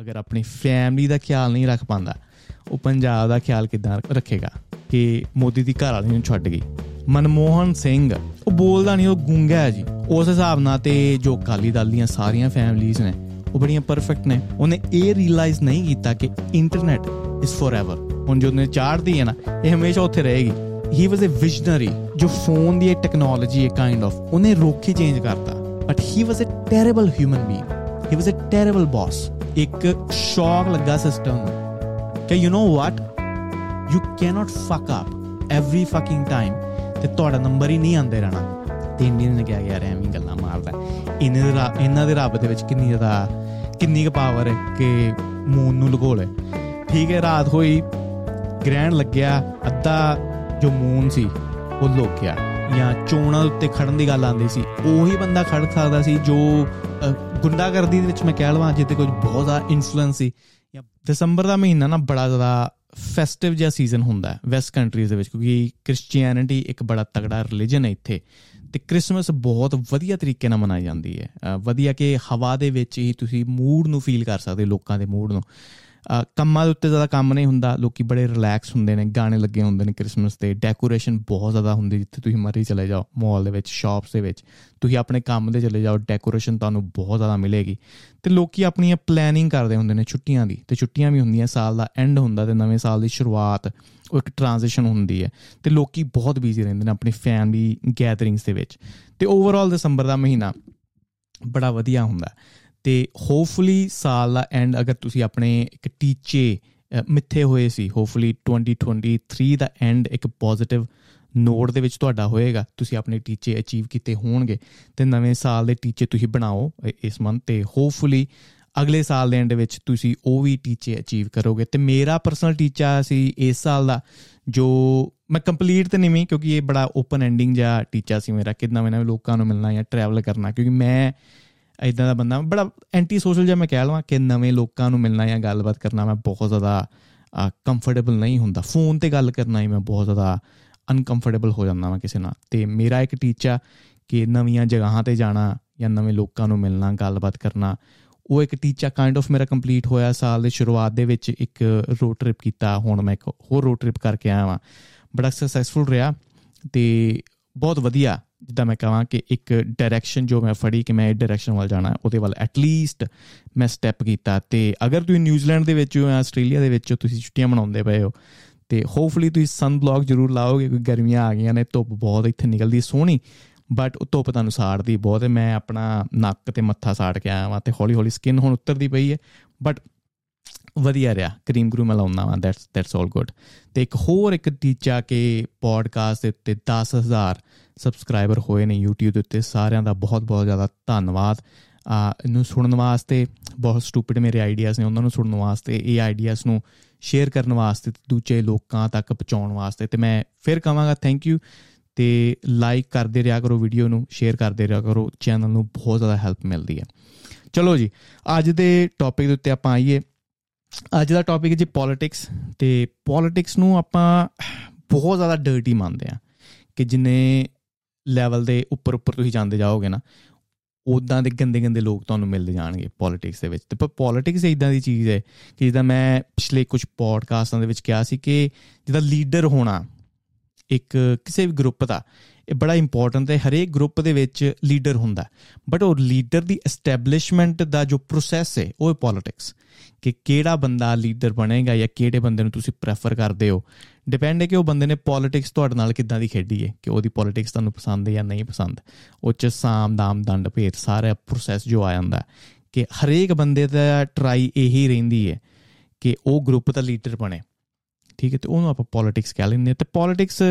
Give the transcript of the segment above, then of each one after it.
ਅਗਰ ਆਪਣੀ ਫੈਮਿਲੀ ਦਾ ਖਿਆਲ ਨਹੀਂ ਰੱਖ ਪਾਉਂਦਾ, ਉਹ ਪੰਜਾਬ ਦਾ ਖਿਆਲ ਕਿਦਾਂ ਰੱਖੇਗਾ? ਕਿ ਮੋਦੀ ਦੀ ਘਰ ਵਾਲੀ ਨੂੰ ਛੱਡ ਗਈ। ਮਨਮੋਹਨ ਸਿੰਘ, ਉਹ ਬੋਲਦਾ ਨਹੀਂ, ਉਹ ਗੁੰਗਾ ਹੈ ਜੀ। ਉਸ ਹਿਸਾਬ ਨਾਲ ਤੇ ਜੋ ਕਾਲੀ ਦਲ ਦੀਆਂ ਸਾਰੀਆਂ ਫੈਮਲੀਆਂ ਨੇ, ਉਹ ਬੜੀਆਂ ਪਰਫੈਕਟ ਨੇ। ਉਹਨੇ ਇਹ ਰੀਅਲਾਈਜ਼ ਨਹੀਂ ਕੀਤਾ ਕਿ ਇੰਟਰਨੈਟ ਇਜ਼ ਫੋਰਐਵਰ ਹੁਣ ਜੋ ਉਹਨੇ ਚਾੜਦੀ ਹੈ ਨਾ, ਇਹ ਹਮੇਸ਼ਾ ਉੱਥੇ ਰਹੇਗੀ। ਹੀ ਵਾਸ ਅ ਵਿਜ਼ਨਰੀ ਜੋ ਫੋਨ ਦੀ ਟੈਕਨੋਲੋਜੀ ਹੈ ਕਾਈਂਡ ਆਫ ਉਹਨੇ ਰੋਕੇ ਚੇਂਜ ਕਰਤਾ। But he was a terrible human being he was a terrible boss ਇੱਕ ਸ਼ੌਕ ਲੱਗਾ ਸਿਸਟਮ ਕਿ you know what you cannot fuck up every fucking time ਤੇ ਤੁਹਾਡਾ ਨੰਬਰ ਹੀ ਨਹੀਂ ਆਉਂਦੇ ਰਹਿਣਾ। ਤੇ ਇੰਡੀਅਨ ਨੇ ਕਿਹਾ, ਯਾਰ ਐਵੇਂ ਗੱਲਾਂ ਮਾਰਦਾ ਇਹਨਾਂ ਦੇ ਇਹਨਾਂ ਦੇ ਰੱਬ ਦੇ ਵਿੱਚ ਕਿੰਨੀ ਜ਼ਿਆਦਾ, ਕਿੰਨੀ ਕੁ ਪਾਵਰ ਹੈ ਕਿ ਮੂਨ ਨੂੰ ਲੁਕੋ ਲੈ ਠੀਕ ਹੈ, ਰਾਤ ਹੋਈ ਗ੍ਰੈਂਡ ਲੱਗਿਆ, ਅੱਧਾ ਜੋ ਮੂਨ ਸੀ, ਉਹ ਲੁਕ ਗਿਆ। ਜਾਂ ਚੋਣਾਂ ਉੱਤੇ ਖੜਨ ਦੀ ਗੱਲ ਆਂਦੀ ਸੀ, ਉਹੀ ਬੰਦਾ ਖੜ ਸਕਦਾ ਸੀ ਜੋ ਗੁੰਡਾਗਰਦੀ ਦੇ ਵਿੱਚ ਮੈਂ ਕਹਿ ਲਵਾਂ ਜਿੱਤੇ ਕੁਝ ਬਹੁਤ ਜ਼ਿਆਦਾ ਇਨਫਲੂਐਂਸ ਸੀ। ਜਾਂ ਦਸੰਬਰ ਦਾ ਮਹੀਨਾ ਨਾ ਬੜਾ ਜ਼ਿਆਦਾ ਫੈਸਟਿਵ ਜਿਹਾ ਸੀਜ਼ਨ ਹੁੰਦਾ ਹੈ ਵੈਸਟ ਕੰਟਰੀਜ਼ ਦੇ ਵਿੱਚ, ਕਿਉਂਕਿ ਕ੍ਰਿਸਚੀਅਨਿਟੀ ਇੱਕ ਬੜਾ ਤਗੜਾ ਰਿਲੀਜੀਅਨ ਹੈ ਇੱਥੇ। ਤੇ ਕ੍ਰਿਸਮਸ ਬਹੁਤ ਵਧੀਆ ਤਰੀਕੇ ਨਾਲ ਮਨਾਈ ਜਾਂਦੀ ਹੈ। ਵਧੀਆ ਕਿ ਹਵਾ ਦੇ ਵਿੱਚ ਹੀ ਤੁਸੀਂ ਮੂਡ ਨੂੰ ਫੀਲ ਕਰ ਸਕਦੇ ਲੋਕਾਂ ਦੇ ਮੂਡ ਨੂੰ। ਕੰਮਾਂ ਦੇ ਉੱਤੇ ਜ਼ਿਆਦਾ ਕੰਮ ਨਹੀਂ ਹੁੰਦਾ, ਲੋਕੀ ਬੜੇ ਰਿਲੈਕਸ ਹੁੰਦੇ ਨੇ, ਗਾਣੇ ਲੱਗੇ ਹੁੰਦੇ ਨੇ ਕ੍ਰਿਸਮਸ ਤੇ ਡੈਕੋਰੇਸ਼ਨ ਬਹੁਤ ਜ਼ਿਆਦਾ ਹੁੰਦੀ ਜਿੱਥੇ ਤੁਸੀਂ ਮਰਜ਼ੀ ਚਲੇ ਜਾਓ ਮਾਲ ਦੇ ਵਿੱਚ ਸ਼ਾਪਸ ਦੇ ਵਿੱਚ, ਤੁਸੀਂ ਆਪਣੇ ਕੰਮ ਦੇ ਚਲੇ ਜਾਓ ਡੈਕੋਰੇਸ਼ਨ ਤੁਹਾਨੂੰ ਬਹੁਤ ਜ਼ਿਆਦਾ ਮਿਲੇਗੀ। ਤੇ ਲੋਕੀ ਆਪਣੀਆਂ ਪਲੈਨਿੰਗ ਕਰਦੇ ਹੁੰਦੇ ਨੇ ਛੁੱਟੀਆਂ ਦੀ, ਤੇ ਛੁੱਟੀਆਂ ਵੀ ਹੁੰਦੀਆਂ, ਸਾਲ ਦਾ ਐਂਡ ਹੁੰਦਾ ਤੇ ਨਵੇਂ ਸਾਲ ਦੀ ਸ਼ੁਰੂਆਤ, ਉਹ ਇੱਕ ਟ੍ਰਾਂਜੀਸ਼ਨ ਹੁੰਦੀ ਹੈ। ਤੇ ਲੋਕੀ ਬਹੁਤ ਬੀਜ਼ੀ ਰਹਿੰਦੇ ਨੇ ਆਪਣੀ ਫੈਮਿਲੀ ਗੈਦਰਿੰਗਸ ਦੇ ਵਿੱਚ। ਤੇ ਓਵਰਆਲ ਦਸੰਬਰ ਦਾ ਮਹੀਨਾ ਬੜਾ ਵਧੀਆ ਹੁੰਦਾ। ਤੇ ਹੋਪਫੁਲੀ ਸਾਲ ਦਾ ਐਂਡ ਅਗਰ ਤੁਸੀਂ ਆਪਣੇ ਇੱਕ ਟੀਚੇ ਮਿੱਥੇ ਹੋਏ ਸੀ ਹੋਪਫੁਲੀ 2023 ਦਾ ਐਂਡ ਇੱਕ ਪੋਜ਼ਿਟਿਵ ਨੋਟ ਦੇ ਵਿੱਚ ਤੁਹਾਡਾ ਹੋਏਗਾ, ਤੁਸੀਂ ਆਪਣੇ ਟੀਚੇ ਅਚੀਵ ਕੀਤੇ ਹੋਣਗੇ, ਤੇ ਨਵੇਂ ਸਾਲ ਦੇ ਟੀਚੇ ਤੁਸੀਂ ਬਣਾਓ ਇਸ ਮੰਥ ਤੇ ਹੋਪਫੁਲੀ ਅਗਲੇ ਸਾਲ ਦੇ ਐਂਡ ਵਿੱਚ ਤੁਸੀਂ ਉਹ ਵੀ ਟੀਚੇ ਅਚੀਵ ਕਰੋਗੇ। ਤੇ ਮੇਰਾ ਪਰਸਨਲ ਟੀਚਾ ਸੀ ਇਸ ਸਾਲ ਦਾ, ਜੋ ਮੈਂ ਕੰਪਲੀਟ ਤੇ ਨਹੀਂ ਕਿਉਂਕਿ ਇਹ ਬੜਾ ਓਪਨ ਐਂਡਿੰਗ ਜਿਹਾ ਟੀਚਾ ਸੀ ਮੇਰਾ ਕਿੰਨਾ ਨਵੇਂ ਲੋਕਾਂ ਨੂੰ ਮਿਲਣਾ ਜਾਂ ਟਰੈਵਲ ਕਰਨਾ, ਕਿਉਂਕਿ ਮੈਂ ਇਦਾਂ ਦਾ ਬੰਦਾ। ਬੜਾ ਐਂਟੀ ਸੋਸ਼ਲ ਜਿਹਾ ਮੈਂ ਕਹਿ ਲਵਾਂ ਕਿ ਨਵੇਂ ਲੋਕਾਂ ਨੂੰ ਮਿਲਣਾ ਜਾਂ ਗੱਲਬਾਤ ਕਰਨਾ ਮੈਂ ਬਹੁਤ ਜ਼ਿਆਦਾ ਕੰਫਰਟੇਬਲ ਨਹੀਂ ਹੁੰਦਾ। ਫੋਨ ਤੇ ਗੱਲ ਕਰਨਾ ਹੀ ਮੈਂ ਬਹੁਤ ਜ਼ਿਆਦਾ ਅਨਕੰਫਰਟੇਬਲ ਹੋ ਜਾਂਦਾ ਹਾਂ ਕਿਸੇ ਨਾਲ। ਤੇ ਮੇਰਾ ਇੱਕ ਟੀਚਾ ਕਿ ਨਵੀਆਂ ਜਗ੍ਹਾਵਾਂ ਤੇ ਜਾਣਾ ਜਾਂ ਨਵੇਂ ਲੋਕਾਂ ਨੂੰ ਮਿਲਣਾ, ਗੱਲਬਾਤ ਕਰਨਾ, ਉਹ ਇੱਕ ਟੀਚਾ ਕਾਈਂਡ ਆਫ ਮੇਰਾ ਕੰਪਲੀਟ ਹੋਇਆ ਸਾਲ ਦੇ ਸ਼ੁਰੂਆਤ ਦੇ ਵਿੱਚ ਇੱਕ ਰੋਡ ਟ੍ਰਿਪ ਕੀਤਾ। ਹੁਣ ਮੈਂ ਇੱਕ ਹੋਰ ਰੋਡ ਟ੍ਰਿਪ ਕਰਕੇ ਆਇਆ ਹਾਂ ਬੜਾ ਸਕਸੈਸਫੁਲ ਰਿਹਾ ਤੇ ਬਹੁਤ ਵਧੀਆ। ਜਿੱਦਾਂ ਮੈਂ ਕਹਾਂ ਕਿ ਇੱਕ ਡਾਇਰੈਕਸ਼ਨ ਜੋ ਮੈਂ ਫੜੀ ਕਿ ਮੈਂ ਇਹ ਡਾਇਰੈਕਸ਼ਨ ਵੱਲ ਜਾਣਾ ਉਹਦੇ ਵੱਲ ਐਟ ਲੀਸਟ ਮੈਂ ਸਟੈਪ ਕੀਤਾ ਤੇ ਅਗਰ ਤੁਸੀਂ ਨਿਊਜ਼ੀਲੈਂਡ ਦੇ ਵਿੱਚ ਹੋ ਜਾਂ ਆਸਟ੍ਰੇਲੀਆ ਦੇ ਵਿੱਚ ਤੁਸੀਂ ਛੁੱਟੀਆਂ ਮਨਾਉਂਦੇ ਪਏ ਹੋ, ਤੇ ਹੋਪਫੁਲੀ ਤੁਸੀਂ ਸਨ ਬਲੌਕ ਜ਼ਰੂਰ ਲਾਓਗੇ, ਕਿਉਂਕਿ ਗਰਮੀਆਂ ਆ ਗਈਆਂ ਨੇ, ਧੁੱਪ ਬਹੁਤ ਇੱਥੇ ਨਿਕਲਦੀ ਸੋਹਣੀ ਬਟ ਉਹ ਧੁੱਪ ਤੁਹਾਨੂੰ ਸਾੜਦੀ ਬਹੁਤ ਹੈ। ਮੈਂ ਆਪਣਾ ਨੱਕ ਤੇ ਮੱਥਾ ਸਾੜ ਕੇ ਆਇਆ ਵਾਂ ਤੇ ਹੌਲੀ ਹੌਲੀ ਸਕਿਨ ਹੁਣ ਉੱਤਰਦੀ ਪਈ ਹੈ ਬਟ ਵਧੀਆ ਰਿਹਾ, ਕਰੀਮ ਗਰੂ ਮੈਂ ਲਾਉਣਾ ਵਾਂ ਦੈਟਸ ਦੈਟਸ ਆਲ ਗੁੱਡ ਤੇ ਇੱਕ ਹੋਰ ਇੱਕ ਟੀਚਾ ਕਿ ਪੋਡਕਾਸਟ ਦੇ ਉੱਤੇ 10000 ਸਬਸਕ੍ਰਾਈਬਰ ਹੋਏ ਨੇ YouTube ਦੇ ਉੱਤੇ, ਸਾਰਿਆਂ ਦਾ ਬਹੁਤ ਬਹੁਤ ਜ਼ਿਆਦਾ ਧੰਨਵਾਦ। ਆ, ਇਹਨੂੰ ਸੁਣਨ ਵਾਸਤੇ ਬਹੁਤ ਸਟੂਪਿਡ ਮੇਰੇ ਆਈਡੀਆਜ਼ ਨੇ, ਉਹਨਾਂ ਨੂੰ ਸੁਣਨ ਵਾਸਤੇ, ਇਹ ਆਈਡੀਆਜ਼ ਨੂੰ ਸ਼ੇਅਰ ਕਰਨ ਵਾਸਤੇ ਤੇ ਦੂਜੇ ਲੋਕਾਂ ਤੱਕ ਪਹੁੰਚਾਉਣ ਵਾਸਤੇ। ਤੇ ਮੈਂ ਫਿਰ ਕਹਾਂਗਾ ਥੈਂਕ ਯੂ ਤੇ ਲਾਈਕ ਕਰਦੇ ਰਿਹਾ ਕਰੋ ਵੀਡੀਓ ਨੂੰ ਸ਼ੇਅਰ ਕਰਦੇ ਰਿਹਾ ਕਰੋ ਚੈਨਲ ਨੂੰ ਬਹੁਤ ਜ਼ਿਆਦਾ ਹੈਲਪ ਮਿਲਦੀ ਹੈ। ਚਲੋ ਜੀ, ਅੱਜ ਦੇ ਟੌਪਿਕ ਦੇ ਉੱਤੇ ਆਪਾਂ ਆਈਏ। ਅੱਜ ਦਾ ਟੌਪਿਕ ਹੈ ਜੀ ਪੋਲਿਟਿਕਸ ਤੇ ਪੋਲਿਟਿਕਸ ਨੂੰ ਆਪਾਂ ਬਹੁਤ ਜ਼ਿਆਦਾ ਡਰਟੀ ਮੰਨਦੇ ਆ ਕਿ ਜਿੰਨੇ ਲੈਵਲ ਦੇ ਉੱਪਰ ਉੱਪਰ ਤੁਸੀਂ ਜਾਂਦੇ ਜਾਓਗੇ ਨਾ ਉਦਾਂ ਦੇ ਗੰਦੇ ਗੰਦੇ ਲੋਕ ਤੁਹਾਨੂੰ ਮਿਲਦੇ ਜਾਣਗੇ ਪੋਲਿਟਿਕਸ ਦੇ ਵਿੱਚ। ਤੇ ਪਰ ਪੋਲਿਟਿਕਸ ਇਦਾਂ ਦੀ ਚੀਜ਼ ਹੈ ਕਿ ਜਿੱਦਾਂ ਮੈਂ ਪਿਛਲੇ ਕੁਝ ਪੋਡਕਾਸਟਾਂ ਦੇ ਵਿੱਚ ਕਿਹਾ ਸੀ ਕਿ ਜਿਹਦਾ ਲੀਡਰ ਹੋਣਾ ਇੱਕ ਕਿਸੇ ਵੀ ਗਰੁੱਪ ਦਾ ਇਹ ਬੜਾ ਇੰਪੋਰਟੈਂਟ ਹੈ, ਹਰੇਕ ਗਰੁੱਪ ਦੇ ਵਿੱਚ ਲੀਡਰ ਹੁੰਦਾ ਬਟ ਉਹ ਲੀਡਰ ਦੀ ਐਸਟੈਬਲਿਸ਼ਮੈਂਟ ਦਾ ਜੋ ਪ੍ਰੋਸੈਸ ਹੈ, ਉਹ ਹੈ ਪੋਲਿਟਿਕਸ ਕਿ ਕਿਹੜਾ ਬੰਦਾ ਲੀਡਰ ਬਣੇਗਾ ਜਾਂ ਕਿਹੜੇ ਬੰਦੇ ਨੂੰ ਤੁਸੀਂ ਪ੍ਰੈਫਰ ਕਰਦੇ ਹੋ। ਡਿਪੈਂਡ ਹੈ ਕਿ ਉਹ ਬੰਦੇ ਨੇ ਪੋਲਿਟਿਕਸ ਤੁਹਾਡੇ ਨਾਲ ਕਿੱਦਾਂ ਦੀ ਖੇਡੀ ਹੈ, ਕਿ ਉਹਦੀ ਪੋਲਿਟਿਕਸ ਤੁਹਾਨੂੰ ਪਸੰਦ ਹੈ ਜਾਂ ਨਹੀਂ ਪਸੰਦ। ਉਹ ਚ ਸਾਮ, ਦਾਮ, ਦੰਡ, ਭੇਦ ਸਾਰਾ ਪ੍ਰੋਸੈਸ ਜੋ ਆ ਜਾਂਦਾ ਕਿ ਹਰੇਕ ਬੰਦੇ ਦਾ ਟਰਾਈ ਇਹੀ ਰਹਿੰਦੀ ਹੈ ਕਿ ਉਹ ਗਰੁੱਪ ਦਾ ਲੀਡਰ ਬਣੇ। ਠੀਕ ਹੈ, ਤੇ ਉਹਨੂੰ ਆਪਾਂ ਪੋਲਿਟਿਕਸ ਕਹਿ ਲੈਂਦੇ ਤੇ ਪੋਲਿਟਿਕਸ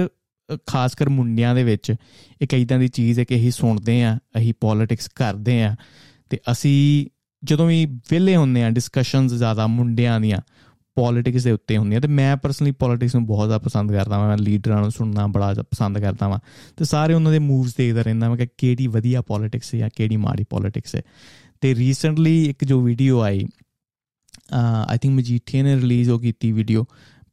ਖਾਸ ਕਰ ਮੁੰਡਿਆਂ ਦੇ ਵਿੱਚ ਇੱਕ ਇਦਾਂ ਦੀ ਚੀਜ਼ ਹੈ ਕਿ ਅਸੀਂ ਸੁਣਦੇ ਆ ਅਸੀਂ ਪੋਲਿਟਿਕਸ ਕਰਦੇ ਆ ਤੇ ਅਸੀਂ ਜਦੋਂ ਵੀ ਵਿਲੇ ਹੁੰਦੇ ਆ ਡਿਸਕਸ਼ਨਸ ਜ਼ਿਆਦਾ ਮੁੰਡਿਆਂ ਦੀਆਂ ਪੋਲਿਟਿਕਸ ਦੇ ਉੱਤੇ ਹੁੰਦੀਆਂ ਤੇ ਮੈਂ ਪਰਸਨਲੀ ਪੋਲਿਟਿਕਸ ਨੂੰ ਬਹੁਤ ਜ਼ਿਆਦਾ ਪਸੰਦ ਕਰਦਾ ਹਾਂ ਮੈਂ ਲੀਡਰਾਂ ਨੂੰ ਸੁਣਨਾ ਬੜਾ ਪਸੰਦ ਕਰਦਾ ਹਾਂ ਤੇ ਸਾਰੇ ਉਹਨਾਂ ਦੇ ਮੂਵਸ ਦੇਖਦਾ ਰਹਿੰਦਾ ਮੈਂ ਕਿ ਕਿਹੜੀ ਵਧੀਆ ਪੋਲਿਟਿਕਸ ਹੈ ਜਾਂ ਕਿਹੜੀ ਮਾੜੀ ਪੋਲਿਟਿਕਸ ਹੈ ਤੇ ਰੀਸੈਂਟਲੀ ਇੱਕ ਜੋ video I I think Majithia ਨੇ ਰਿਲੀਜ਼ ਹੋ ਕੀਤੀ ਵੀਡੀਓ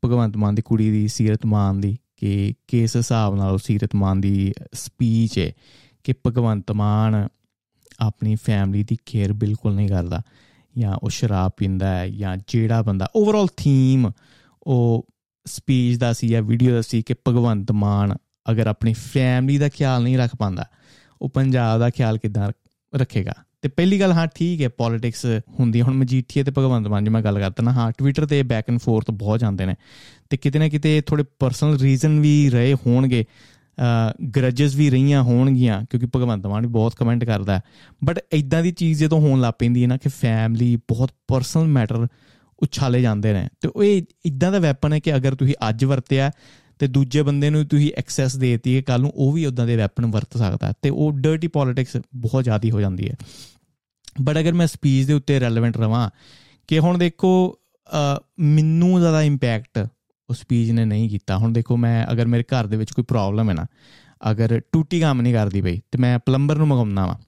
ਭਗਵੰਤ ਮਾਨ ਦੀ ਕੁੜੀ ਦੀ, ਸੀਰਤ ਮਾਨ ਦੀ ਕਿ ਕਿਸ ਹਿਸਾਬ ਨਾਲ ਸੀਰਤ ਮਾਨ ਦੀ ਸਪੀਚ ਹੈ ਕਿ ਭਗਵੰਤ ਮਾਨ ਆਪਣੀ ਫੈਮਿਲੀ ਦੀ ਕੇਅਰ ਬਿਲਕੁਲ ਨਹੀਂ ਕਰਦਾ ਜਾਂ ਉਹ ਸ਼ਰਾਬ ਪੀਂਦਾ ਹੈ ਜਾਂ ਜਿਹੜਾ ਬੰਦਾ ਓਵਰਆਲ ਥੀਮ ਉਹ ਸਪੀਚ ਦਾ ਸੀ ਜਾਂ ਵੀਡੀਓ ਦਾ ਸੀ ਕਿ ਭਗਵੰਤ ਮਾਨ ਅਗਰ ਆਪਣੀ ਫੈਮਿਲੀ ਦਾ ਖਿਆਲ ਨਹੀਂ ਰੱਖ ਪਾਉਂਦਾ, ਉਹ ਪੰਜਾਬ ਦਾ ਖਿਆਲ ਕਿਦਾਂ ਰੱਖੇਗਾ? ਤੇ ਪਹਿਲੀ ਗੱਲ ਹਾਂ, ਠੀਕ ਹੈ ਪੋਲਿਟਿਕਸ ਹੁੰਦੀ ਹੁਣ ਮਜੀਠੀਏ ਤੇ ਭਗਵੰਤ ਮਾਨ ਜੀ ਮੈਂ ਗੱਲ ਕਰਦਾ ਨਾ, ਹਾਂ ਟਵਿੱਟਰ ਤੇ ਬੈਕ ਐਂਡ ਫੋਰਥ ਬਹੁਤ ਜਾਂਦੇ ਨੇ। ਤੇ ਕਿਤੇ ਨਾ ਕਿਤੇ ਥੋੜੇ ਪਰਸਨਲ ਰੀਜ਼ਨ ਵੀ ਰਹੇ ਹੋਣਗੇ ਗਰਜਸ ਵੀ ਰਹੀਆਂ ਹੋਣਗੀਆਂ, ਕਿਉਂਕਿ ਭਗਵੰਤ ਮਾਨ ਵੀ ਬਹੁਤ ਕਮੈਂਟ ਕਰਦਾ ਬਟ ਇਦਾਂ ਦੀ ਚੀਜ਼ ਜਦੋਂ ਹੋਣ ਲੱਗ ਪੈਂਦੀ ਹੈ ਨਾ ਕਿ ਫੈਮਿਲੀ ਬਹੁਤ ਪਰਸਨਲ ਮੈਟਰ ਉਛਾਲੇ ਜਾਂਦੇ ਨੇ। ਤੇ ਉਹ ਇਹ ਇਦਾਂ ਦਾ ਵੈਪਨ ਹੈ ਕਿ ਅਗਰ ਤੁਸੀਂ ਅੱਜ ਵਰਤਿਆ ਤੇ ਦੂਜੇ ਬੰਦੇ ਨੂੰ ਤੁਸੀਂ ਐਕਸੈਸ ਦੇਤੀ ਹੈ ਕੱਲ ਨੂੰ ਉਹ ਵੀ ਉਦਾਂ ਦੇ ਵੈਪਨ ਵਰਤ ਸਕਦਾ ਤੇ ਉਹ ਡਰਟੀ ਪੋਲਿਟਿਕਸ ਬਹੁਤ ਜ਼ਿਆਦੀ ਹੋ ਜਾਂਦੀ ਹੈ। ਬਟ ਅਗਰ ਮੈਂ ਸਪੀਚ ਦੇ ਉੱਤੇ ਰੈਲੇਵੈਂਟ ਰਵਾਂ ਕਿ ਹੁਣ ਦੇਖੋ ਮੈਨੂੰ ਜ਼ਿਆਦਾ ਇੰਪੈਕਟ ਉਹ ਸਪੀਚ ਨੇ ਨਹੀਂ ਕੀਤਾ। ਹੁਣ ਦੇਖੋ, ਮੈਂ ਅਗਰ ਮੇਰੇ ਘਰ ਦੇ ਵਿੱਚ ਕੋਈ ਪ੍ਰੋਬਲਮ ਹੈ ਨਾ, ਅਗਰ ਟੂਟੀ ਕੰਮ ਨਹੀਂ ਕਰਦੀ ਬਈ ਤੇ ਮੈਂ ਪਲੰਬਰ ਨੂੰ ਮੰਗਾਉਣਾ ਵਾ।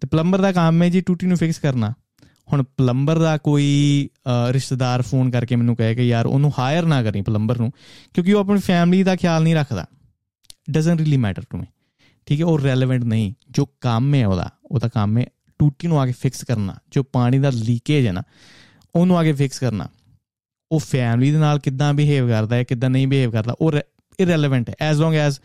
ਤੇ ਪਲੰਬਰ ਦਾ ਕੰਮ ਹੈ ਜੀ ਟੂਟੀ ਨੂੰ ਫਿਕਸ ਕਰਨਾ। ਹੁਣ ਪਲੰਬਰ ਦਾ ਕੋਈ ਰਿਸ਼ਤੇਦਾਰ ਫੋਨ ਕਰਕੇ ਮੈਨੂੰ ਕਹੇ ਕਿ ਯਾਰ ਉਹਨੂੰ ਹਾਇਰ ਨਾ ਕਰੀ ਪਲੰਬਰ ਨੂੰ, ਕਿਉਂਕਿ ਉਹ ਆਪਣੀ ਫੈਮਿਲੀ ਦਾ ਖਿਆਲ ਨਹੀਂ ਰੱਖਦਾ। Doesn't really matter to me ਠੀਕ ਹੈ, ਉਹ ਰੈਲੇਵੈਂਟ ਨਹੀਂ। ਜੋ ਕੰਮ ਹੈ ਉਹਦਾ ਉਹਦਾ ਕੰਮ ਹੈ ਟੂਟੀ ਨੂੰ ਆ ਕੇ ਫਿਕਸ ਕਰਨਾ, ਜੋ ਪਾਣੀ ਦਾ ਲੀਕੇਜ ਹੈ ਨਾ, ਉਹਨੂੰ ਆ ਕੇ ਫਿਕਸ ਕਰਨਾ। ਉਹ ਫੈਮਿਲੀ ਦੇ ਨਾਲ ਕਿੱਦਾਂ ਬਿਹੇਵ ਕਰਦਾ ਹੈ, ਕਿੱਦਾਂ ਨਹੀਂ ਬਿਹੇਵ ਕਰਦਾ, ਉਹ ਇਰੈਲੇਵੈਂਟ ਹੈ। ਐਸ ਲੌਂਗ ਐਸ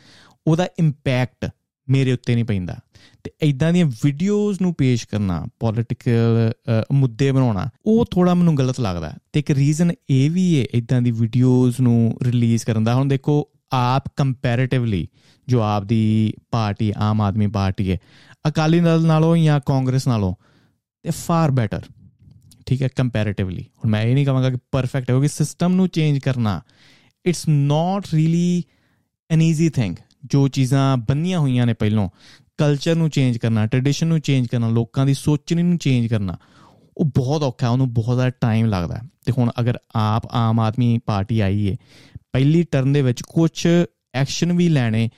ਉਹਦਾ ਇੰਪੈਕਟ ਮੇਰੇ ਉੱਤੇ ਨਹੀਂ ਪੈਂਦਾ। ਤੇ ਇਦਾਂ ਦੀਆਂ ਵੀਡੀਓਜ਼ ਨੂੰ ਪੇਸ਼ ਕਰਨਾ ਪੋਲਿਟਿਕਲ ਮੁੱਦੇ ਬਣਾਉਣਾ, ਉਹ ਥੋੜਾ ਮੈਨੂੰ ਗਲਤ ਲੱਗਦਾ। ਤੇ ਇੱਕ ਰੀਜ਼ਨ ਇਹ ਵੀ ਹੈ ਇਦਾਂ ਦੀ ਵੀਡੀਓਜ਼ ਨੂੰ ਰਿਲੀਜ਼ ਕਰਨ ਦਾ। ਹੁਣ ਦੇਖੋ, ਆਪ ਕੰਪੈਰੀਟਿਵਲੀ ਜੋ ਆਪ ਦੀ ਪਾਰਟੀ, ਆਮ ਆਦਮੀ ਪਾਰਟੀ ਹੈ ਅਕਾਲੀ ਦਲ ਨਾਲੋਂ ਜਾਂ ਕਾਂਗਰਸ ਨਾਲੋਂ ਤੇ ਫਾਰ ਬੈਟਰ ਠੀਕ ਹੈ ਕੰਪੈਰੀਟਿਵਲੀ ਹੁਣ ਮੈਂ ਇਹ ਨਹੀਂ ਕਹਾਂਗਾ ਕਿ ਪਰਫੈਕਟ ਹੈ, ਕਿਉਂਕਿ ਸਿਸਟਮ ਨੂੰ ਚੇਂਜ ਕਰਨਾ it's not really an easy thing ਜੋ ਚੀਜ਼ਾਂ ਬੰਨੀਆਂ ਹੋਈਆਂ ਨੇ ਪਹਿਲਾਂ ਕਲਚਰ ਨੂੰ ਚੇਂਜ ਕਰਨਾ ਟ੍ਰੈਡੀਸ਼ਨ ਨੂੰ ਚੇਂਜ ਕਰਨਾ, ਲੋਕਾਂ ਦੀ ਸੋਚਣੀ ਨੂੰ ਚੇਂਜ ਕਰਨਾ, ਉਹ ਬਹੁਤ ਔਖਾ ਉਹਨੂੰ ਬਹੁਤ ਜ਼ਿਆਦਾ ਟਾਈਮ ਲੱਗਦਾ ਤੇ ਹੁਣ ਅਗਰ ਆਪ ਆਮ ਆਦਮੀ ਪਾਰਟੀ ਆਈ ਹੈ ਪਹਿਲੀ ਟਰਨ ਦੇ ਵਿੱਚ ਕੁਝ ਐਕਸ਼ਨ ਵੀ ਲੈਣੇ,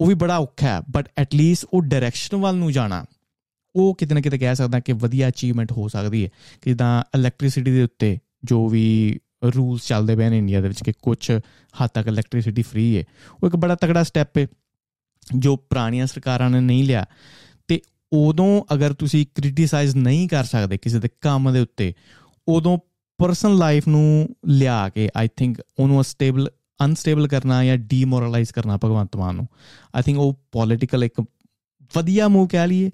ਉਹ ਵੀ ਬੜਾ ਔਖਾ ਹੈ ਬਟ ਐਟ ਲੀਸਟ ਉਹ ਡਾਇਰੈਕਸ਼ਨ ਵੱਲ ਨੂੰ ਜਾਣਾ, ਉਹ ਕਿਤੇ ਨਾ ਕਿਤੇ ਕਹਿ ਸਕਦਾ ਕਿ ਵਧੀਆ ਅਚੀਵਮੈਂਟ ਹੋ ਸਕਦੀ ਹੈ, ਕਿ ਜਿੱਦਾਂ ਇਲੈਕਟ੍ਰਿਸਿਟੀ ਦੇ ਉੱਤੇ ਜੋ ਵੀ ਰੂਲਸ ਚੱਲਦੇ ਪਏ ਨੇ ਇੰਡੀਆ ਦੇ ਵਿੱਚ ਕਿ ਕੁਝ ਹੱਦ ਤੱਕ ਇਲੈਕਟ੍ਰਿਸਿਟੀ ਫ੍ਰੀ ਹੈ ਉਹ ਇੱਕ ਬੜਾ ਤਗੜਾ ਸਟੈਪ ਹੈ ਜੋ ਪੁਰਾਣੀਆਂ ਸਰਕਾਰਾਂ ਨੇ ਨਹੀਂ ਲਿਆ। ਤੇ ਉਦੋਂ ਅਗਰ ਤੁਸੀਂ ਕ੍ਰਿਟਿਸਾਈਜ਼ ਨਹੀਂ ਕਰ ਸਕਦੇ ਕਿਸੇ ਦੇ ਕੰਮ ਦੇ ਉੱਤੇ, ਉਦੋਂ ਪਰਸਨਲ ਲਾਈਫ ਨੂੰ ਲਿਆ ਕੇ ਆਈ ਥਿੰਕ ਉਹਨੂੰ ਸਟੇਬਲ ਅਨਸਟੇਬਲ ਕਰਨਾ ਜਾਂ ਡੀਮੋਰਲਾਈਜ਼ ਕਰਨਾ ਭਗਵੰਤ ਮਾਨ ਨੂੰ ਆਈ ਥਿੰਕ ਉਹ ਪੋਲਿਟੀਕਲ ਇੱਕ ਵਧੀਆ ਮੂਵ ਕਹਿ ਲਈਏ।